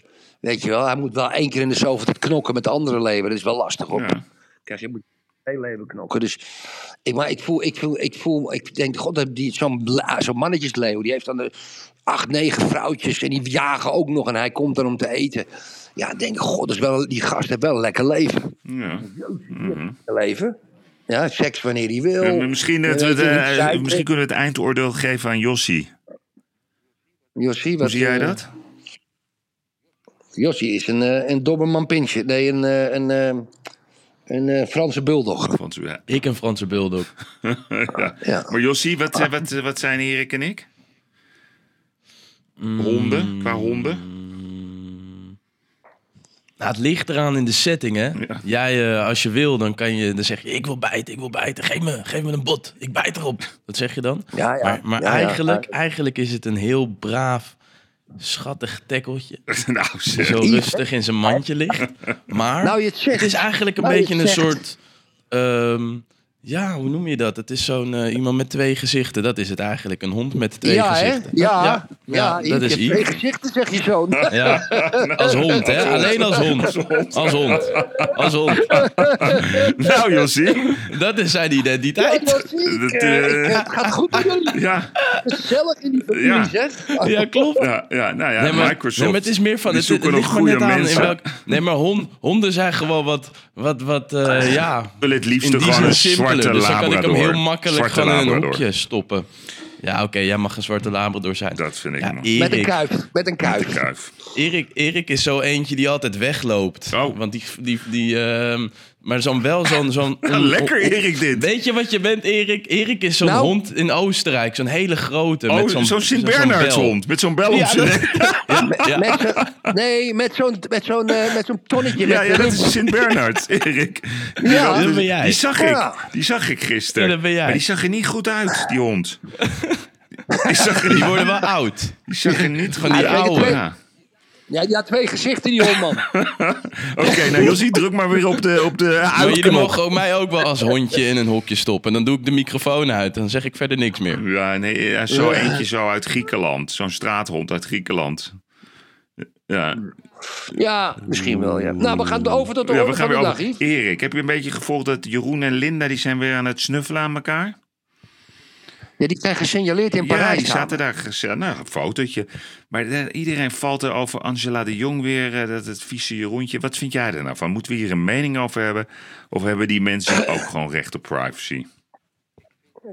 weet je wel, hij moet wel één keer in de zoveel tijd knokken met de andere leeuwen. Dat is wel lastig, hoor. Ja. Krijg je moet heel leven knokken. Dus, ik, maar ik voel, ik voel, ik voel, ik denk, god, dat die- zo'n zo'n mannetjesleeuw, die heeft dan de acht, negen vrouwtjes en die jagen ook nog en hij komt dan om te eten. Ja, ik denk, god, dat is wel, die gast heeft wel een lekker leven. Ja. Lekker leven. Ja, seks wanneer hij wil. Misschien, Eh, we- niet zuipen. misschien kunnen we het eindoordeel geven aan Jossie. Jossie, Hoe wat, zie jij eh, dat? Jossie is een, eh, een dobberman pintje. Nee, een, eh, een, eh, een eh, Franse bulldog. Want, ja. Ik een Franse bulldog. ja. Ja. Maar Jossie, wat, eh, wat, wat zijn Erik en ik? Honden, qua honden? Nou, het ligt eraan in de setting, hè. Ja. Jij, eh, als je wil, dan kan je dan zeg je... ik wil bijten, ik wil bijten. Geef me, geef me een bot. Ik bijt erop. Dat zeg je dan. Ja, ja. Maar, maar Ja, ja. eigenlijk, eigenlijk is het een heel braaf, schattig tekkeltje. nou. Zo rustig in zijn mandje ligt. Maar Nou, je het is eigenlijk een Nou, je beetje een soort... ehm, Ja, hoe noem je dat? Het is zo'n eh, iemand met twee gezichten. Dat is het eigenlijk. Een hond met twee Ja, hè? gezichten. Ja, ja, ja, dat is twee gezichten, zeg je zo. Ja, als hond, hè? Alleen als hond. Als hond. Als hond. Nou, Josie. Dat is zijn identiteit. Dat ik- Het gaat goed met jullie. Ja, Gezellig in die familie, Ja. zeg. Ja, klopt. ja, ja, nou ja, Nee maar, Microsoft. nee, maar het is meer van... Het, het zoeken nog ligt maar net aan in welk... Nee, maar hon- honden zijn gewoon wat... Wat, wat eh, ja... wil het liefst In die gewoon een Dus dan kan ik hem labrador. heel makkelijk Zwarte gewoon in een labrador. hoekje stoppen. Ja, oké, jij mag een zwarte labrador zijn. Dat vind ik ja. Met een kuif. Met een kuif. Kuif. Erik, Erik is zo eentje die altijd wegloopt. Oh. Want die... die, die ehm, maar zo'n wel zo'n... zo'n lekker Erik dit. Weet je wat je bent, Erik? Erik is zo'n Nou. hond in Oostenrijk. Zo'n hele grote. Oh, met zo'n zo'n bel. hond. Met zo'n bel op Ja, zijn dat- nek. Ja. Met zo'n- nee, met zo'n met zo'n eh, met zo'n tonnetje. Ja, met ja, dat ribbels. is Sint-Bernard, Erik. Die, Ja, dat ben jij. die zag ik. Ja. Die zag ik gisteren. Ja, dat ben jij. Maar die zag er niet goed uit, die hond. Die zag er Die niet, worden wel oud. die zag er niet Van goed die uit. oude. Ja. Ja, die had twee gezichten, die hondman. Oké, nou Josie, druk maar weer op de, op de Maar jullie mogen ook mij ook wel als hondje in een hokje stoppen. Dan doe ik de microfoon uit. Dan zeg ik verder niks meer. Ja, nee, zo eentje zo uit Griekenland. Zo'n straathond uit Griekenland. Ja, Ja, misschien wel, ja. Nou, we gaan over tot de ja we gaan van weer de dag, over. Erik, heb je een beetje gevolgd dat Jeroen en Linda... die zijn weer aan het snuffelen aan elkaar? Ja, die zijn gesignaleerd in Ja, Parijs. die samen. zaten daar. Nou, een fotootje. Maar eh, iedereen valt er over Angela de Jong weer. eh, dat het vieze Jeroentje. Wat vind jij er nou van? Moeten we hier een mening over hebben? Of hebben die mensen ook gewoon recht op privacy?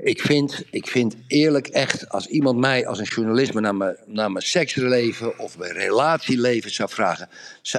Ik vind, ik vind eerlijk echt, als iemand mij als een journalist naar mijn, naar mijn seksleven of mijn relatieleven zou vragen,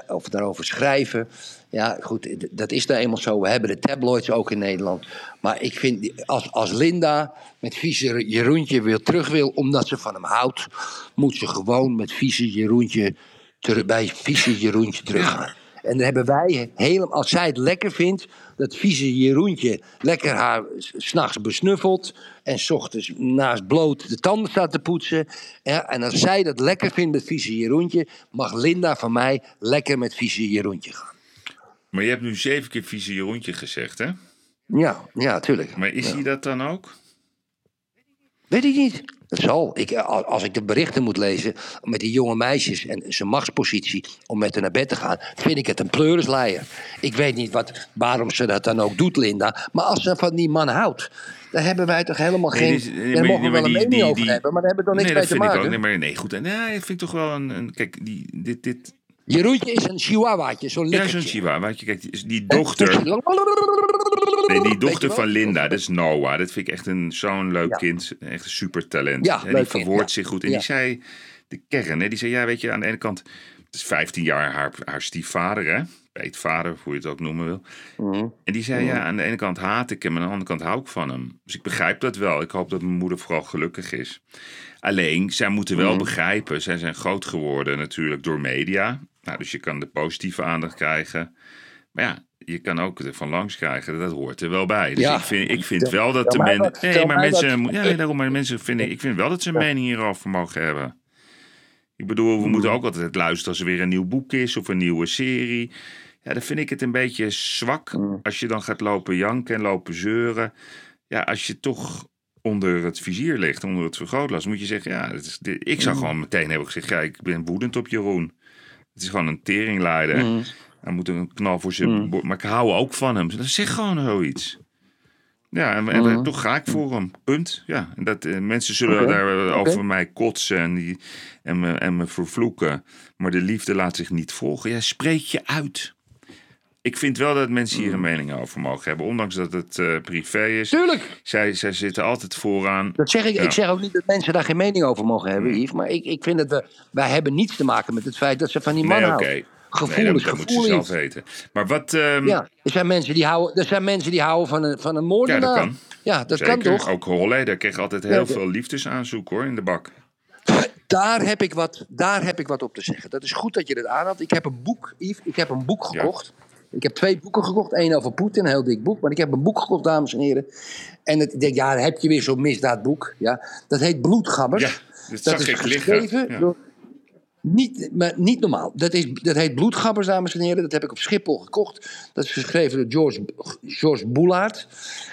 of daarover schrijven. Ja, goed, dat is nou eenmaal zo. We hebben de tabloids ook in Nederland. Maar ik vind, als, als Linda met vieze Jeroentje weer terug wil, omdat ze van hem houdt, moet ze gewoon met vieze Jeroentje, ter- bij vieze Jeroentje teruggaan. En dan hebben wij helemaal, als zij het lekker vindt, dat vieze Jeroentje lekker haar s- s'nachts besnuffelt. En s ochtends naast bloot de tanden staat te poetsen. Ja, en als zij dat lekker vindt met vieze Jeroentje, mag Linda van mij lekker met vieze Jeroentje gaan. Maar je hebt nu zeven keer vieze Jeroentje gezegd, hè? Ja, ja, tuurlijk. Maar is hij dat dan ook? Weet ik niet. Dat zal. Ik, eh, als ik de berichten moet lezen met die jonge meisjes en zijn machtspositie om met haar naar bed te gaan, vind ik het een pleurisleier. Ik weet niet wat, waarom ze dat dan ook doet, Linda. Maar als ze van die man houdt, daar hebben wij toch helemaal Nee, geen. die nee, daar mogen we wel een mening over hebben, maar daar hebben we toch niks nee, dat mee te vind ik maken. ook. Nee, maar nee, goed. Nee, dat vind ik toch wel een... een kijk, die, dit, dit... Jeroentje is een chihuahuaatje, zo'n Ja, zo'n chihuahua. Weet je, kijk, die, dochter... Nee, die dochter van? Linda, dat is Noah. Dat vind ik echt een, zo'n leuk Ja. kind. Echt een super talent. Ja, die verwoordt ja. zich goed. En die zei, de kern, hè, die zei, ja, weet je, aan de ene kant... Het is 15 jaar haar, haar stiefvader, hè? Peetvader, hoe je het ook noemen wil. Mhm. En die zei, ja, aan de ene kant haat ik hem... en aan de andere kant hou ik van hem. Dus ik begrijp dat wel. Ik hoop dat mijn moeder vooral gelukkig is. Alleen, zij moeten wel Mhm. begrijpen... zij zijn groot geworden natuurlijk door media. Nou, dus je kan de positieve aandacht krijgen... Maar ja, je kan ook er van langs krijgen. Dat hoort er wel bij. Dus Ja. ik vind, ik vind wel dat de mensen. Nee, maar mensen. Ja, nee, daarom. Maar mensen vinden. Ik vind wel dat ze een mening hierover mogen hebben. Ik bedoel, we moeten ook altijd luisteren als er weer een nieuw boek is of een nieuwe serie. Ja, dan vind ik het een beetje zwak als je dan gaat lopen janken en lopen zeuren. Ja, als je toch onder het vizier ligt, onder het vergrootglas, moet je zeggen, ja, is, ik zou gewoon meteen hebben gezegd, ja, ik ben woedend op Jeroen. Het is gewoon een teringleider. Hij moet een knal voor zijn... bo- Maar ik hou ook van hem. Dan zeg gewoon zoiets. Ja, en, en toch ga ik voor hem. Punt. Ja, en dat, eh, mensen zullen daar eh, over mij kotsen en, die, en, me, en me vervloeken. Maar de liefde laat zich niet volgen. Ja, spreek je uit. Ik vind wel dat mensen hier een mening over mogen hebben. Ondanks dat het eh, privé is. Tuurlijk. Zij, zij zitten altijd vooraan. Dat zeg ik, Ja. ik zeg ook niet dat mensen daar geen mening over mogen hebben, Yves. Maar ik, ik vind dat we. Wij hebben niets te maken met het feit dat ze van die man Nee, oké. houden. Gevoel Nee, dat, is dat moeten ze zelf weten. Maar wat... ehm, Ja, er zijn mensen die houden, er zijn mensen die houden van een, van een ja, moordenaar. dat kan. Ja, dat Zeker. kan toch? Ook Holleder kreeg altijd heel Ja, dat- veel liefdesaanzoek hoor, in de bak. Daar heb, ik wat, daar heb ik wat op te zeggen. Dat is goed dat je dat aanhaalt. Ik heb een boek, Yves, ik heb een boek Ja. Ik heb twee boeken gekocht. Eén over Poetin, een heel dik boek. Maar ik heb een boek gekocht, dames en heren. En het, ik denk, ja, dan heb je weer zo'n misdaadboek. Ja. Dat heet Bloedgabbers. Ja, dat liggen. geschreven Ja. door... Niet, maar niet normaal. Dat, is, dat heet Bloedgabbers, dames en heren. Dat heb ik op Schiphol gekocht. Dat is geschreven door George, George Boulaert.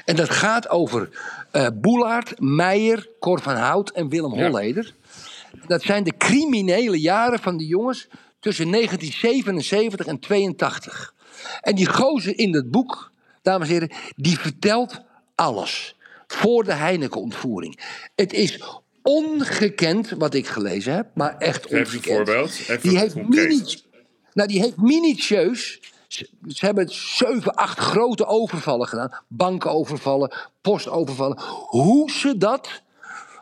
En dat gaat over Boulaert, Meijer, Cor van Hout en Willem Ja. Holleder. Dat zijn de criminele jaren van die jongens tussen 1977 en 82. En die gozer in dat boek, dames en heren, die vertelt alles. Voor de Heineken-ontvoering. Het is ongekend wat ik gelezen heb, maar echt Geef een ongekend. voorbeeld. Even Die heeft, mini, nou, die heeft minutieus. Ze, hebben zeven, acht grote overvallen gedaan. Bankenovervallen, postovervallen. Hoe ze dat.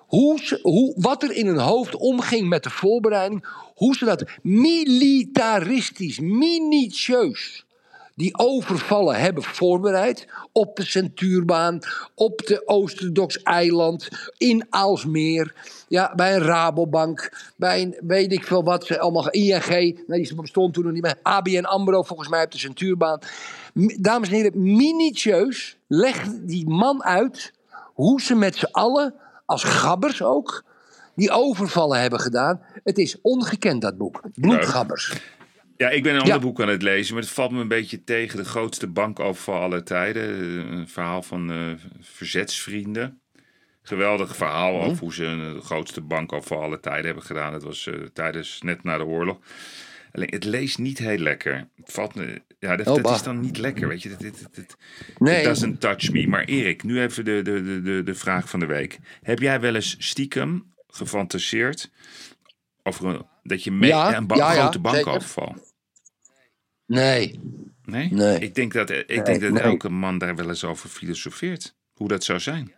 Hoe ze, hoe, wat er in hun hoofd omging met de voorbereiding. Hoe ze dat militaristisch, minutieus. Die overvallen hebben voorbereid. Op de Centuurbaan, op de Oosterdoks-eiland, in Aalsmeer. Ja, bij een Rabobank, bij een weet ik veel wat ze allemaal. ING, nou, die bestond toen nog niet meer. ABN Ambro, volgens mij op de Centuurbaan. Dames en heren, minutieus legt die man uit hoe ze met z'n allen, als gabbers ook, die overvallen hebben gedaan. Het is ongekend, dat boek. Bloedgabbers. Ja, ik ben een ander Ja. boek aan het lezen, maar het valt me een beetje tegen. De grootste bankoverval aller tijden. Eh, Een verhaal van eh, verzetsvrienden. Geweldig verhaal Mhm. over hoe ze een, de grootste bankoverval aller tijden hebben gedaan. Dat was eh, tijdens, net na de oorlog. Alleen, het leest niet heel lekker. Het valt me, ja, dat, Oh, dat is dan niet lekker, weet je. Dat, dit, dit- Nee. It doesn't touch me. Maar Erik, nu even de, de, de, de, de vraag van de week. Heb jij wel eens stiekem gefantaseerd over een, dat je mee Ja, een ba- ja, ja, grote zeker. bankoverval? Nee. Nee? Nee. Ik denk dat, ik Nee, denk dat nee. elke man daar wel eens over filosofeert. Hoe dat zou zijn.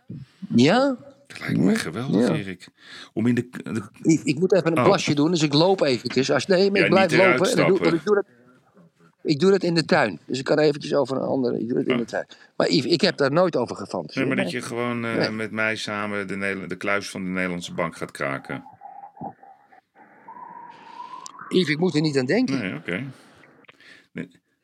Ja? Dat lijkt me geweldig, Ja. Erik. Om in de... de- Ik, ik moet even een Oh. plasje doen, dus ik loop eventjes. Als, nee, maar Ja, ik blijf lopen. En doe, ik, doe dat, ik doe dat in de tuin. Dus ik kan eventjes over een andere. Ik doe het in Oh. de tuin. Maar Yves, ik heb daar nooit over gefantaseerd. Nee, maar dat je gewoon eh, Nee. met mij samen de, de kluis van de Nederlandse bank gaat kraken. Yves, ik moet er niet aan denken. Nee, oké.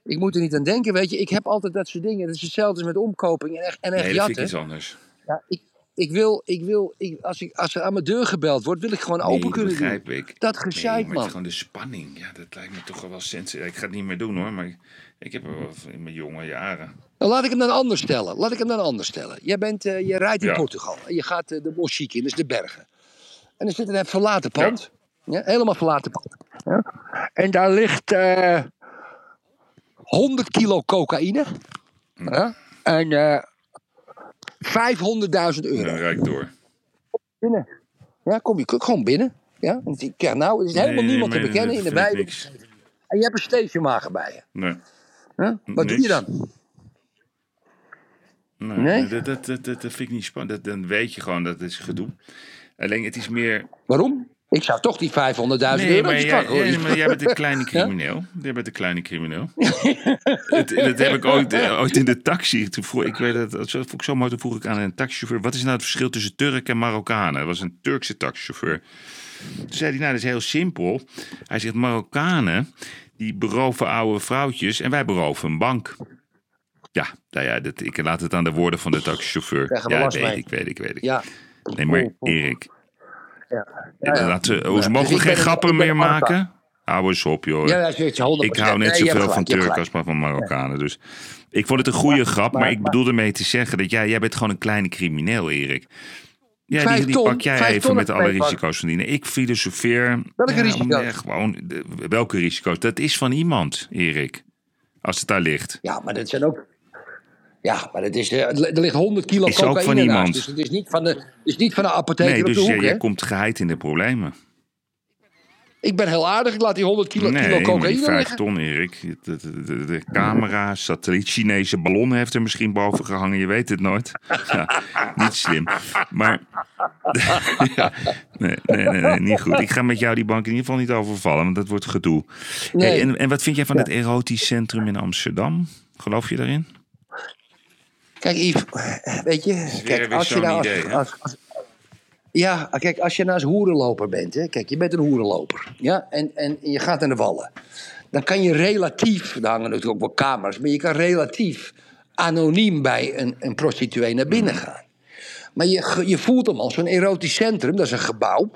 Ik moet er niet aan denken, weet je. Ik heb altijd dat soort dingen. Het is hetzelfde als met omkoping en echt, en echt Nee, dat vind ik jatten. iets anders. Ja, ik, ik wil, ik wil ik, als, ik, als er aan mijn deur gebeld wordt, wil ik gewoon Nee, open dat kunnen begrijp doen. ik. Dat Nee, gezeik, maar het man. is gewoon de spanning. Ja, dat lijkt me toch wel sens. Ik ga het niet meer doen hoor, maar ik, ik heb er wel in mijn jonge jaren. Nou, laat ik hem dan anders stellen. Laat ik hem dan anders stellen. Jij bent, eh, je rijdt in Ja. Portugal. En je gaat eh, de boschiek in, dus de bergen. En er zit een verlaten pand. Ja. helemaal verlaten pand. Ja. En daar ligt eh 100 kilo cocaïne. Ja. En eh 500.000 euro. Ik door. Binnen. Ja, kom je gewoon binnen. Ja, en ik- ja nou, er is helemaal Nee, niemand te bekennen in de niks. En je hebt een stationwagen bij je. Nee. Huh? Wat doe je dan? Nee, Nee? Dat, dat, dat, dat, dat vind ik niet spannend. Dat, dan weet je gewoon dat het is gedoe. Alleen het is meer... Waarom? Ik zou toch die 500.000 Nee, euro maar, jij, hoor. ja, maar jij bent een kleine crimineel. Jij bent een kleine crimineel. dat heb ik ooit, eh, ooit in de taxi. Toen vroeg, ik weet dat, dat vond ik zo mooi. Toen vroeg ik aan een taxichauffeur: wat is nou het verschil tussen Turk en Marokkanen? Dat was een Turkse taxichauffeur. Toen zei hij: Nou, dat is heel simpel. Hij zegt: Marokkanen die beroven oude vrouwtjes en wij beroven een bank. Ja, nou ja, dat, ik laat het aan de woorden van de taxichauffeur. Ja, weet ik, weet ik, weet ik. Ja. Nee, maar. Erik. Laten we, Ja, hoe dus mogen we ik geen grappen meer maken? Hou eens op, joh. Ja, ja, zeker, 100%. Ik hou net zoveel van Turken als maar van Marokkanen. Dus ik vond het een goede grap, maar, ik bedoelde mee te zeggen dat jij, jij bent gewoon een kleine crimineel, Erik. Ja, die, die ton, pak jij even met alle risico's van die. Ik filosofeer. Welke ja, risico's? ja, gewoon, de- welke risico's? Dat is van iemand, Erik. Als het daar ligt. Ja, maar dat zijn ook... Ja, maar het is, eh, er ligt 100 kilo Is ook cocaïne van naast, iemand. Dus het is niet van de, is niet van de apotheker Nee, op dus de hoek, jij, jij hè? komt geheid in de problemen. Ik ben heel aardig, ik laat die 100 kilo, kilo Nee, maar die cocaïne vijf liggen. ton, Erik. De, de, de, de camera, satelliet, Chinese ballon heeft er misschien boven gehangen. Je weet het nooit. Ja, niet slim. Maar, ja, nee, nee, nee, nee, niet goed. Ik ga met jou die bank in ieder geval niet overvallen, want dat wordt gedoe. Nee. Hey, en, en wat vind jij van het erotisch centrum in Amsterdam? Geloof je daarin? Kijk, Yves, weet je, kijk, als je zo'n nou als, idee, hè? als- als- ja, kijk, als je nou hoerenloper bent, hè, kijk, je bent een hoerenloper, ja, en, en je gaat naar de wallen, dan kan je relatief, daar hangen natuurlijk ook wel kamers, maar je kan relatief anoniem bij een, een prostituee naar binnen gaan. Maar je, je voelt hem als een erotisch centrum, dat is een gebouw,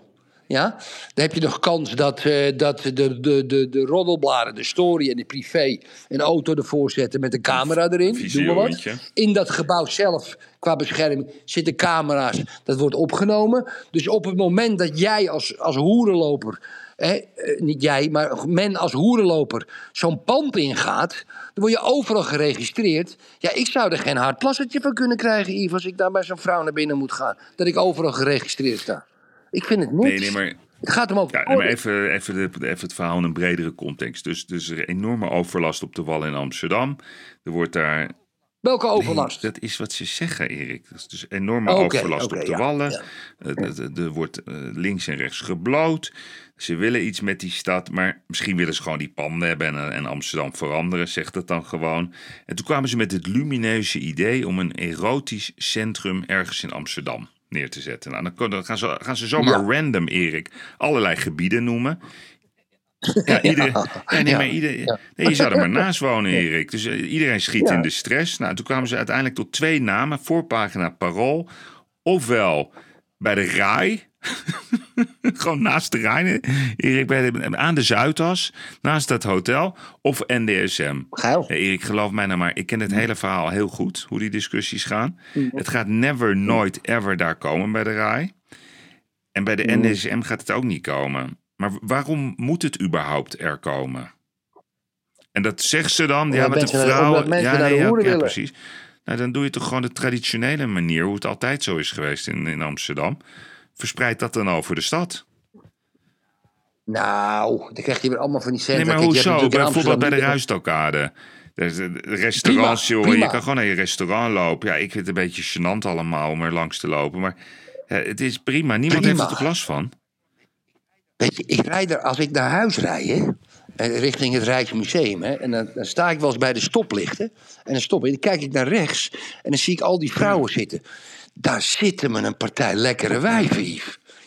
Ja, dan heb je nog kans dat, uh, dat de, de, de, de roddelbladen, de story en de privé een auto ervoor zetten met een camera erin. Doe maar wat. In dat gebouw zelf, qua bescherming, zitten camera's. Dat wordt opgenomen. Dus op het moment dat jij als, als hoerenloper eh, niet jij, maar men als hoerenloper zo'n pand ingaat, dan word je overal geregistreerd. Ja, ik zou er geen hard plassetje van kunnen krijgen, Yves, als ik daar bij zo'n vrouw naar binnen moet gaan. Dat ik overal geregistreerd sta. Ik vind het niet. Nee, nee, maar... Het gaat hem ook. Ja, maar even, even, de, even het verhaal in een bredere context. Dus, dus er is enorme overlast op de wal in Amsterdam. Er wordt daar Welke overlast? dat is wat ze zeggen, Erik. Dus, dus enorme overlast op de wallen. Eh, er wordt eh, links en rechts gebloot. Ze willen iets met die stad, maar misschien willen ze gewoon die panden hebben en, en Amsterdam veranderen, zegt dat dan gewoon. En toen kwamen ze met het lumineuze idee om een erotisch centrum ergens in Amsterdam neer te zetten. Nou, dan, gaan, ze, gaan ze zomaar random, Erik, allerlei gebieden noemen. Ja, iedereen, ja, nee, maar iedereen, nee, je zou er maar naast wonen, Erik. Dus eh, iedereen schiet in de stress. Nou, toen kwamen ze uiteindelijk tot twee namen. Voorpagina Parool. Ofwel bij de RAI. Gewoon naast de Rijn. Erik, bij aan de Zuidas. Naast dat hotel. Of NDSM. Geil. Erik, geloof mij nou maar. Ik ken het hele verhaal heel goed. Hoe die discussies gaan. Het gaat never, nooit, ever daar komen bij de RAI. En bij de NDSM gaat het ook niet komen. Maar waarom moet het überhaupt er komen? En dat zegt ze dan. Ja, met de vrouw. Ja, nee, ja, ja, precies. Nou, dan doe je toch gewoon de traditionele manier, hoe het altijd zo is geweest in, in Amsterdam. Verspreid dat dan over de stad. Nou, dan krijg je weer allemaal van die centra. Nee, maar hoezo? Bijvoorbeeld bij de Ruistokade. Restaurants, joh. Je kan gewoon naar je restaurant lopen. Ja, ik vind het een beetje gênant allemaal om er langs te lopen. Maar ja, het is prima. Niemand heeft er toch last van? Weet je, ik rijd er, als ik naar huis rijd, hè, richting het Rijksmuseum. Hè, en dan, dan, sta ik wel eens bij de stoplichten. En dan stop ik, dan kijk ik naar rechts. En dan zie ik al die vrouwen zitten. Daar zitten me een partij lekkere wijven.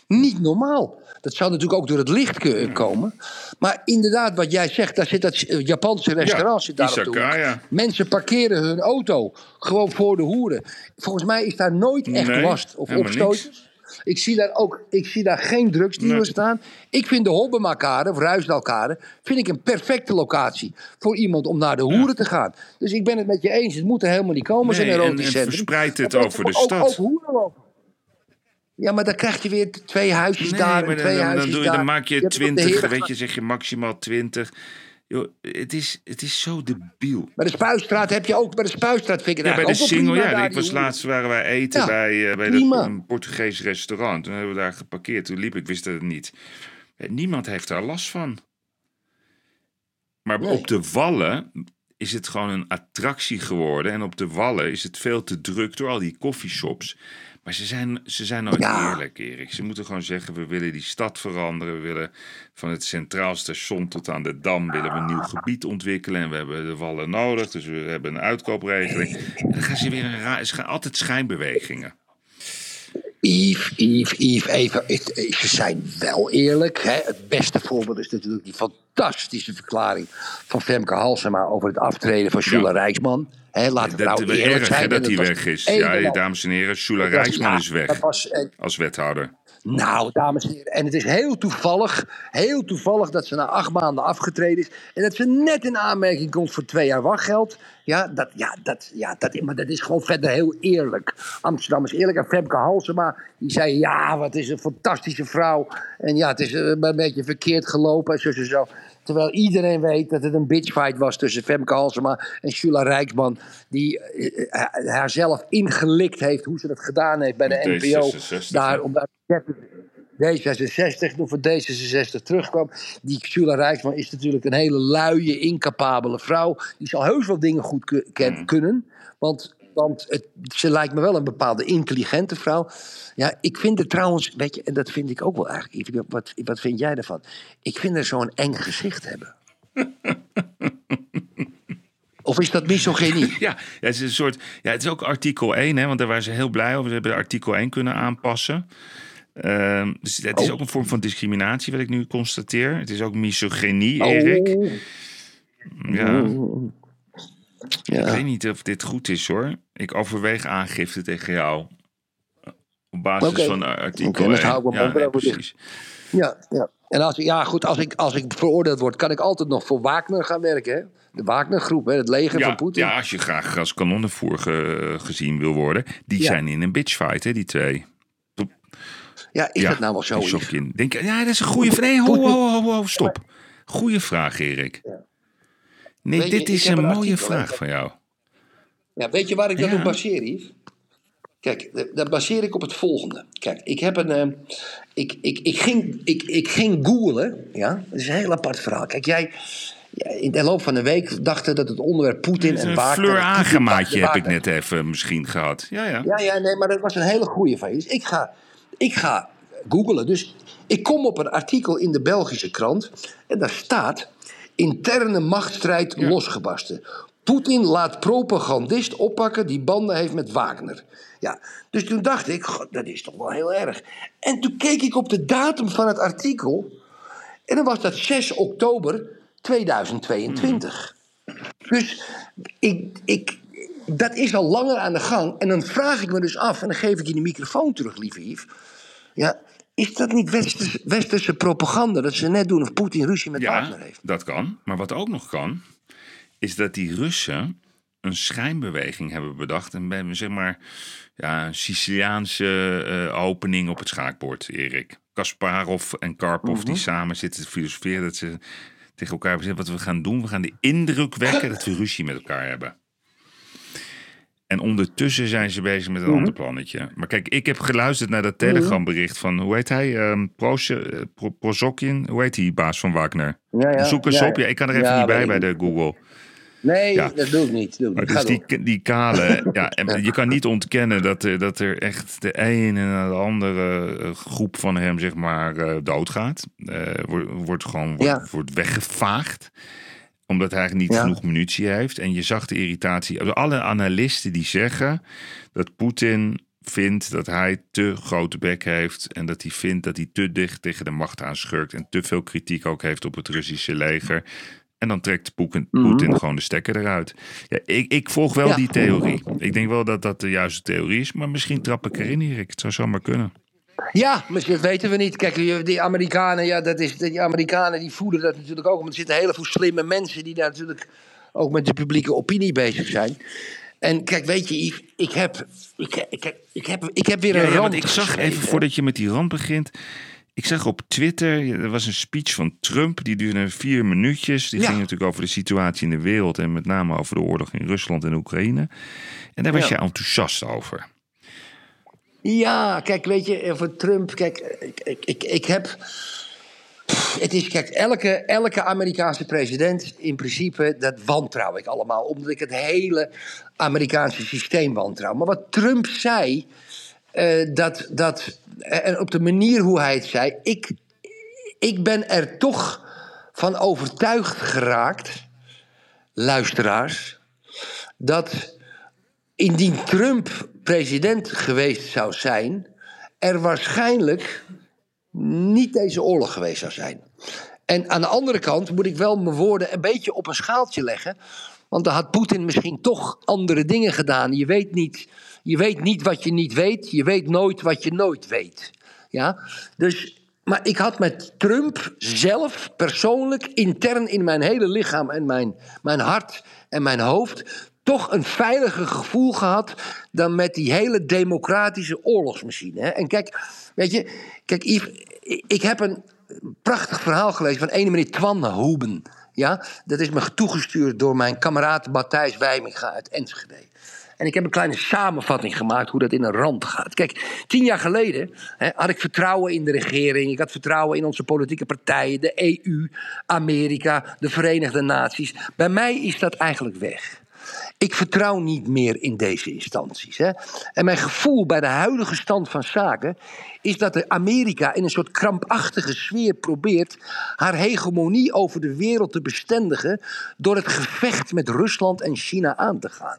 Niet normaal. Dat zou natuurlijk ook door het licht komen. Maar inderdaad, wat jij zegt, daar zit dat Japanse restaurant zit daar op de Mensen parkeren hun auto gewoon voor de hoeren. Volgens mij is daar nooit echt nee, last of opstootjes. Ik zie daar ook ik zie daar geen drugsdealers nee. staan. Ik vind de Hobbemakade, of Ruisdalkade, vind ik een perfecte locatie voor iemand om naar de hoeren te gaan. Dus ik ben het met je eens. Het moet er helemaal niet komen, nee, zo'n erotisch centrum. verspreid het over de stad. Ook, Ja, maar dan krijg je weer twee huisjes nee, daar en twee dan, huisjes dan, doe je, dan maak je twintig, weet je, zeg je maximaal twintig. Joh, het is, het is zo debiel. Bij de Spuistraat heb je ook, bij de Spuistraat vind ik het Ja, bij de single, ja. Ik was laatst waren wij eten bij, uh, bij de, een Portugees restaurant. Toen hebben we daar geparkeerd. Toen liep ik, wist het niet. Niemand heeft daar last van. Maar nee. op de Wallen is het gewoon een attractie geworden. En op de Wallen is het veel te druk door al die coffeeshops. Maar ze zijn, ze zijn nooit eerlijk, Erik. Ze moeten gewoon zeggen, we willen die stad veranderen. We willen van het Centraal Station tot aan de Dam willen we een nieuw gebied ontwikkelen. En we hebben de wallen nodig, dus we hebben een uitkoopregeling. En dan gaan ze weer een raar... Ze gaan altijd schijnbewegingen. Yves, Yves, Yves, even, ze zijn wel eerlijk. Hè? Het beste voorbeeld is natuurlijk die fantastische verklaring van Femke Halsema over het aftreden van ja. Rijksman. He, laten we nou eerlijk zijn. dat hij weg is. Ja, dames en heren, Shula Rijksman is weg was, als wethouder. Nou, dames en heren, en het is heel toevallig, heel toevallig dat ze na acht maanden afgetreden is. En dat ze net in aanmerking komt voor twee jaar wachtgeld. Ja, dat, ja, dat, ja dat, maar dat is gewoon verder heel eerlijk. Amsterdam is eerlijk. En Femke Halsema, die zei, ja, wat is een fantastische vrouw. En ja, het is een beetje verkeerd gelopen en zo, zo, zo. Terwijl iedereen weet dat het een bitchfight was tussen Femke Halsema en Shula Rijksman. Die uh, haarzelf ingelikt heeft hoe ze dat gedaan heeft bij de NPO. Daar, om daar D66, toen voor D66 terugkwam. Die Shula Rijksman is natuurlijk een hele luie, incapabele vrouw. Die zal heus wel dingen goed mm. kunnen. Want want het, ze lijkt me wel een bepaalde intelligente vrouw. Ja, ik vind het trouwens, weet je, en dat vind ik ook wel eigenlijk. Wat, wat vind jij ervan? Ik vind er zo'n eng gezicht hebben. Of is dat misogynie? Ja, het is een soort. Ja, het is ook artikel 1, hè, want daar waren ze heel blij over. Ze hebben artikel 1 kunnen aanpassen. Uh, dus het is oh. ook een vorm van discriminatie, wat ik nu constateer. Het is ook misogynie, oh. Erik. Ja. Oh. Ja. Ik weet niet of dit goed is hoor. Ik overweeg aangifte tegen jou. Op basis van artikel Oké, dan 1. hou ik mijn Ja, nee, precies. Ja, ja. En als, ja, goed, als ik, als ik veroordeeld word, kan ik altijd nog voor Wagner gaan werken. Hè? De Wagner-groep, hè? het leger Ja, van Poetin. ja, als je graag als kanonnenvoer ge- gezien wil worden. Die Ja. zijn in een bitchfight, hè, die twee. Ja, is ja, dat nou wel zo? Sokkin. Denk, je- ja, dat is een goede vraag. Nee, ho, ho, ho, ho, stop. Goeie vraag, Erik. Nee, Weet dit is een mooie vraag van jou. Ja, weet je waar ik dat Ja. op baseer, Yves? Kijk, dat baseer ik op het volgende. Kijk, ik heb een. eh, ik, ik, ik, ging, ik, ik ging googlen. Ja, dat is een heel apart verhaal. Kijk, jij. in de loop van de week dachten dat het onderwerp Poetin en Een Wagner... Fleur Agemaatje heb ik net even misschien gehad. Ja, ja. Ja, ja, nee, maar dat was een hele goede van. Dus ik ga, ik ga googlen. Dus ik kom op een artikel in de Belgische krant. En daar staat... Interne machtsstrijd losgebarsten. Poetin laat propagandist oppakken die banden heeft met Wagner. Ja, dus toen dacht ik, god, dat is toch wel heel erg. En toen keek ik op de datum van het artikel. En dan was dat 6 oktober 2022. Dus ik, ik, dat is al langer aan de gang. En dan vraag ik me dus af, en dan geef ik je de microfoon terug, lieve Yves. Ja, is dat niet westerse, westerse propaganda dat ze net doen of Poetin ruzie met Wagner Ja, heeft? dat kan. Maar wat ook nog kan, is dat die Russen een schijnbeweging hebben bedacht. En zeg maar, ja, een Siciliaanse eh, opening op het schaakbord, Erik. Kasparov en Karpov Mhm. die samen zitten te filosoferen. Dat ze tegen elkaar hebben gezegd, wat we gaan doen. We gaan de indruk wekken dat we ruzie met elkaar hebben. En ondertussen zijn ze bezig met een Mhm. ander plannetje. Maar kijk, ik heb geluisterd naar dat telegrambericht van, hoe heet hij? Pro- Prozokin? Hoe heet die baas van Wagner? Ja, ja. Zoek eens Ja, op. Ja, ik kan er even niet bij bij de Google. Nee, Ja. dat doe ik niet. Doe ik Maar niet. dus die, die kale, ja, en je kan niet ontkennen dat er, dat er echt de ene na de andere eh, groep van hem, zeg maar, eh, doodgaat. Eh, wordt, wordt gewoon wordt, Ja. wordt weggevaagd omdat hij niet Ja. genoeg munitie heeft. En je zag de irritatie. Also, Alle analisten die zeggen dat Poetin vindt dat hij te grote bek heeft. En dat hij vindt dat hij te dicht tegen de macht aanschurkt. En te veel kritiek ook heeft op het Russische leger. En dan trekt Poetin, Poetin gewoon de stekker eruit. Ja, ik, ik volg wel Ja. die theorie. Ik denk wel dat dat de juiste theorie is. Maar misschien trap ik erin, Erik. Het zou zomaar kunnen. Ja, dat weten we niet. Kijk, die- Amerikanen, ja, dat is, die Amerikanen die voeden dat natuurlijk ook. Want er zitten heel veel slimme mensen die daar natuurlijk ook met de publieke opinie bezig zijn. En kijk, weet je, Yves, ik heb, ik, ik, ik heb, ik heb weer Ja, een ja, rand ik zag even voordat je met die rand begint. Ik zag op Twitter, er was een speech van Trump, die duurde vier minuutjes. Die Ja. ging natuurlijk over de situatie in de wereld en met name over de oorlog in Rusland en Oekraïne. En daar was Ja. je enthousiast over. Ja, kijk, weet je, eh, voor Trump, kijk, ik, ik, ik, ik heb. Het is, kijk, elke, elke Amerikaanse president, in principe, dat wantrouw ik allemaal. Omdat ik het hele Amerikaanse systeem wantrouw. Maar wat Trump zei, eh, dat, dat, en op de manier hoe hij het zei, ik, ik ben er toch van overtuigd geraakt, luisteraars, dat indien Trump president geweest zou zijn, er waarschijnlijk niet deze oorlog geweest zou zijn. En aan de andere kant moet ik wel mijn woorden een beetje op een schaaltje leggen. Want dan had Poetin misschien toch andere dingen gedaan. Je weet niet, je weet niet wat je niet weet. Je weet nooit wat je nooit weet. Ja? Dus, maar ik had met Trump zelf persoonlijk, intern in mijn hele lichaam en mijn, mijn hart en mijn hoofd, toch een veiliger gevoel gehad dan met die hele democratische oorlogsmachine. Hè? En kijk, weet je, kijk, ik heb een prachtig verhaal gelezen van ene meneer Twan Hoeben. Ja, dat is me toegestuurd door mijn kameraad Matthijs Wijminga uit Enschede. En ik heb een kleine samenvatting gemaakt hoe dat in een rand gaat. Kijk, tien jaar geleden hè, had ik vertrouwen in de regering. Ik had vertrouwen in onze politieke partijen, de EU, Amerika, de Verenigde Naties. Bij mij is dat eigenlijk weg. Ik vertrouw niet meer in deze instanties. Hè. En mijn gevoel bij de huidige stand van zaken is dat de Amerika in een soort krampachtige sfeer probeert haar hegemonie over de wereld te bestendigen door het gevecht met Rusland en China aan te gaan.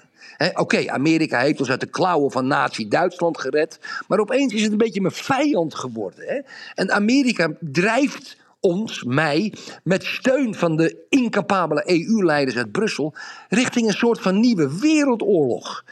Oké, Amerika heeft ons uit de klauwen van Nazi-Duitsland gered, maar opeens is het een beetje mijn vijand geworden. Hè? En Amerika drijft ons, mij, met steun van de incapabele EU-leiders uit Brussel, richting een soort van nieuwe wereldoorlog.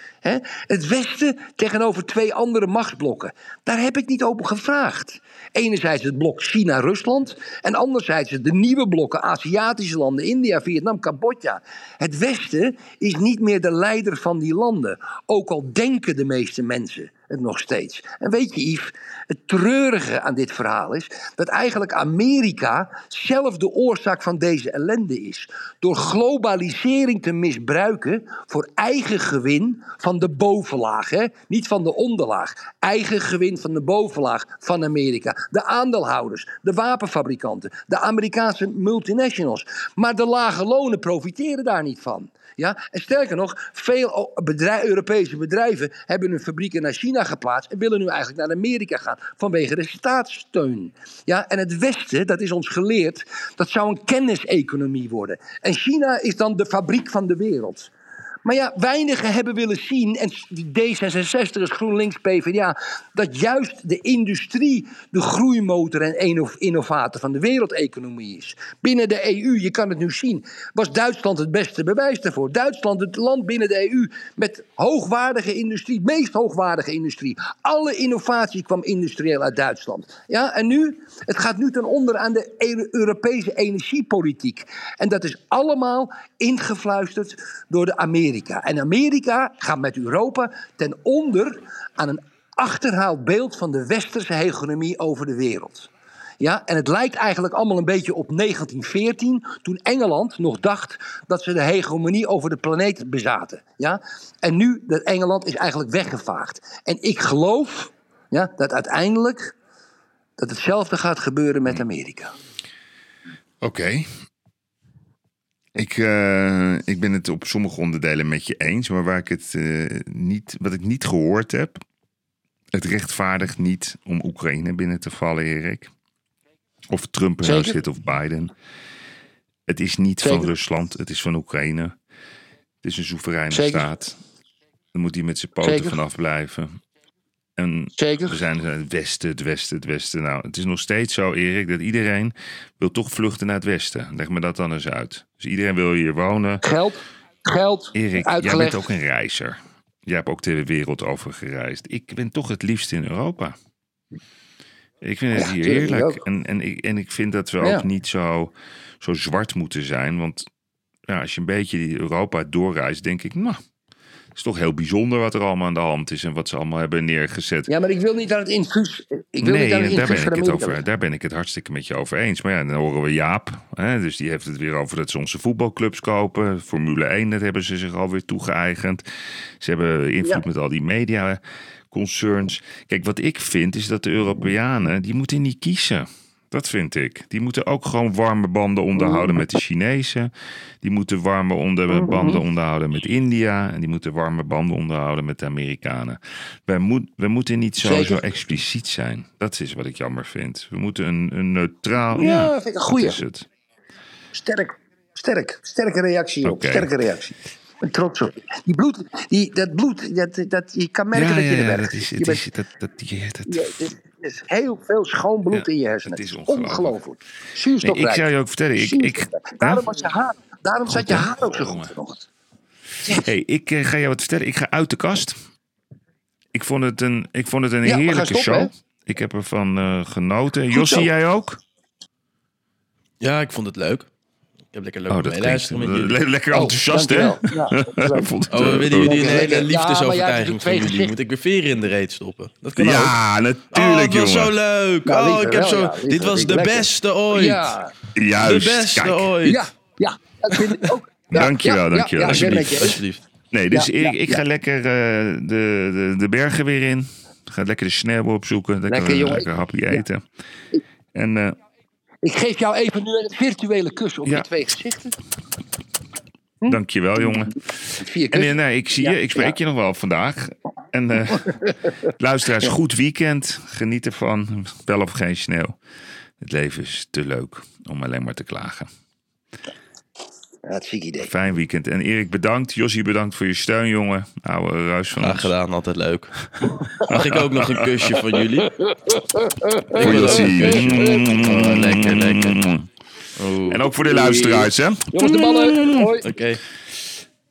Het Westen tegenover twee andere machtsblokken. Daar heb ik niet open gevraagd. Enerzijds het blok China-Rusland en anderzijds de nieuwe blokken Aziatische landen, India, Vietnam, Cambodja. Het Westen is niet meer de leider van die landen, ook al denken de meeste mensen nog steeds. En weet je, Yves, het treurige aan dit verhaal is dat eigenlijk Amerika zelf de oorzaak van deze ellende is. Door globalisering te misbruiken voor eigen gewin van de bovenlaag, hè? niet van de onderlaag. Eigen gewin van de bovenlaag van Amerika. De aandeelhouders, de wapenfabrikanten, de Amerikaanse multinationals. Maar de lage lonen profiteren daar niet van. Ja? En sterker nog, veel Europese bedrijven hebben hun fabrieken naar China geplaatst en willen nu eigenlijk naar Amerika gaan vanwege de staatssteun. Ja? En het Westen, dat is ons geleerd, dat zou een kenniseconomie worden. En China is dan de fabriek van de wereld. Maar ja, weinigen hebben willen zien, en D66 is GroenLinks PvdA, dat juist de industrie de groeimotor en innovator van de wereldeconomie is. Binnen de EU, je kan het nu zien, was Duitsland het beste bewijs daarvoor. Duitsland, het land binnen de EU met hoogwaardige industrie, meest hoogwaardige industrie. Alle innovatie kwam industrieel uit Duitsland. Ja, en nu, het gaat nu ten onder aan de e-, Europese energiepolitiek. En dat is allemaal ingefluisterd door de Amerikanen. En Amerika gaat met Europa ten onder aan een achterhaald beeld van de westerse hegemonie over de wereld. Ja, en het lijkt eigenlijk allemaal een beetje op 1914, toen Engeland nog dacht dat ze de hegemonie over de planeet bezaten. Ja? En nu, dat Engeland is eigenlijk weggevaagd. En ik geloof ja, dat uiteindelijk dat hetzelfde gaat gebeuren met Amerika. Oké, ik, uh, ik ben het op sommige onderdelen met je eens, maar waar ik het uh, niet, wat ik niet gehoord heb, het rechtvaardigt niet om Oekraïne binnen te vallen, Erik. Of Trump er nou zit of Biden. Het is niet van Rusland, het is van Oekraïne. Het is een soevereine staat. Dan moet hij met zijn poten vanaf blijven. En Zeker. we zijn het westen, het westen, het westen. Nou, het is nog steeds zo, Erik, dat iedereen wil toch vluchten naar het westen. Leg me dat dan eens uit. Dus iedereen wil hier wonen. Geld, geld, Erik, uitgelegd. jij bent ook een reizer. Jij hebt ook de wereld over gereisd. Ik ben toch het liefst in Europa. Ik vind het Ja, hier heerlijk. En, en, ik, en ik vind dat we Ja. ook niet zo, zo zwart moeten zijn. Want ja, als je een beetje Europa doorreist, denk ik, nou, is toch heel bijzonder wat er allemaal aan de hand is en wat ze allemaal hebben neergezet. Ja, maar ik wil niet aan het infuus. Ik wil nee, niet aan het daar ben, ik het over, daar ben ik het hartstikke met je over eens. Maar ja, dan horen we Jaap. Hè, dus die heeft het weer over dat ze onze voetbalclubs kopen. Formule 1, dat hebben ze zich alweer toegeëigend. Ze hebben invloed Ja. met al die media concerns. Kijk, wat ik vind is dat de Europeanen, die moeten niet kiezen. Dat vind ik. Die moeten ook gewoon warme banden onderhouden met de Chinezen. Die moeten warme onder, banden onderhouden met India. En die moeten warme banden onderhouden met de Amerikanen. Wij, moet, we moeten niet zo, zo expliciet zijn. Dat is wat ik jammer vind. We moeten een, een neutraal. Ja, vind ik een is het. Sterk, sterk, sterke reactie op. Sterke reactie. Ik trots op. Die bloed, die, dat bloed, dat, dat, je kan merken Ja, dat je ja, er ja, werkt. dat is, je het bent, is, dat, dat, die- dat, er is heel veel schoon bloed Ja, in je hersenen. het is ongelooflijk. ongelooflijk. Nee, ik zou je ook vertellen. Ik, ik, daarom, was je haar, daarom zat je haar ook zo goed vanochtend. Hey, ik eh, ga jou wat vertellen. Ik ga uit de kast. Ik vond het een, ik vond het een Ja, heerlijke stoppen, show. Ik heb ervan eh, genoten. Goed Jossie, zo. jij ook? Ja, ik vond het leuk. Ik heb lekker leuk Oh, dat klinkt meeluisteren met jullie. le- lekker enthousiast, hè? Oh. Ja. Vond het, Oh, eh, willen jullie een hele liefdesovertuiging Ja, van jullie? Moet ik weer veren in de reet stoppen? Dat kan ook. Ja, Oh, natuurlijk, het was jongen. zo leuk. Nou, oh, ik heb wel, zo... dit was de lekker. beste ooit. Ja, Juist, de beste kijk. ooit. ja, ja, dat vind ik ook. Ja, Dankjewel, ja, dankjewel. Alsjeblieft, je. alsjeblieft. Nee, dus Ja, Erik, ja, ik ga lekker eh, de, de, de bergen weer in. Ga lekker de sneeuw opzoeken. Lekker, Lekker, lekker hapje eten. En eh, Ik geef jou even nu een virtuele kus op Ja. je twee gezichten. dankjewel, jongen. Vier En eh, nee, ik zie Ja, je. Ik spreek ja. je nog wel vandaag. En eh luisteraars, goed weekend. Geniet ervan. Wel of geen sneeuw. Het leven is te leuk om alleen maar te klagen. Hartstikke idee. Fijn weekend. En Erik, bedankt. Jossie, bedankt voor je steun, jongen. Oude ruis van Graag ons. gedaan, altijd leuk. Mag ik ook nog een kusje van jullie? Ik Voor kusje. Oh, lekker, lekker. En ook voor de luisteraars, hè? Jongens, de ballen. Hoi. Oké.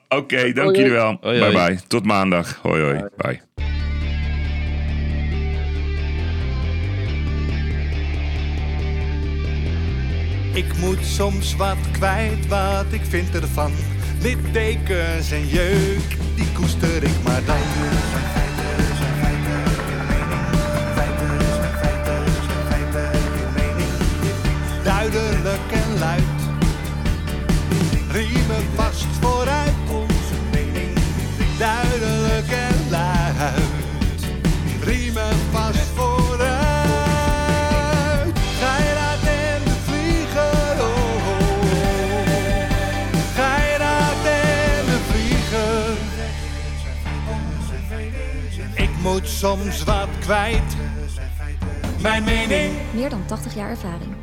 Oké, dank jullie wel. Hoi, bye hoi. bye. Tot maandag. Hoi hoi. Bye. Ik moet soms wat kwijt, wat ik vind ervan. Littekens en jeuk, die koester ik maar dan. Duidelijk en luid. Riemen vast vooruit, onze mening. Duidelijk en luid. Riemen vast vooruit. Moet soms wat kwijt. Mijn mening. Meer dan 80 jaar ervaring.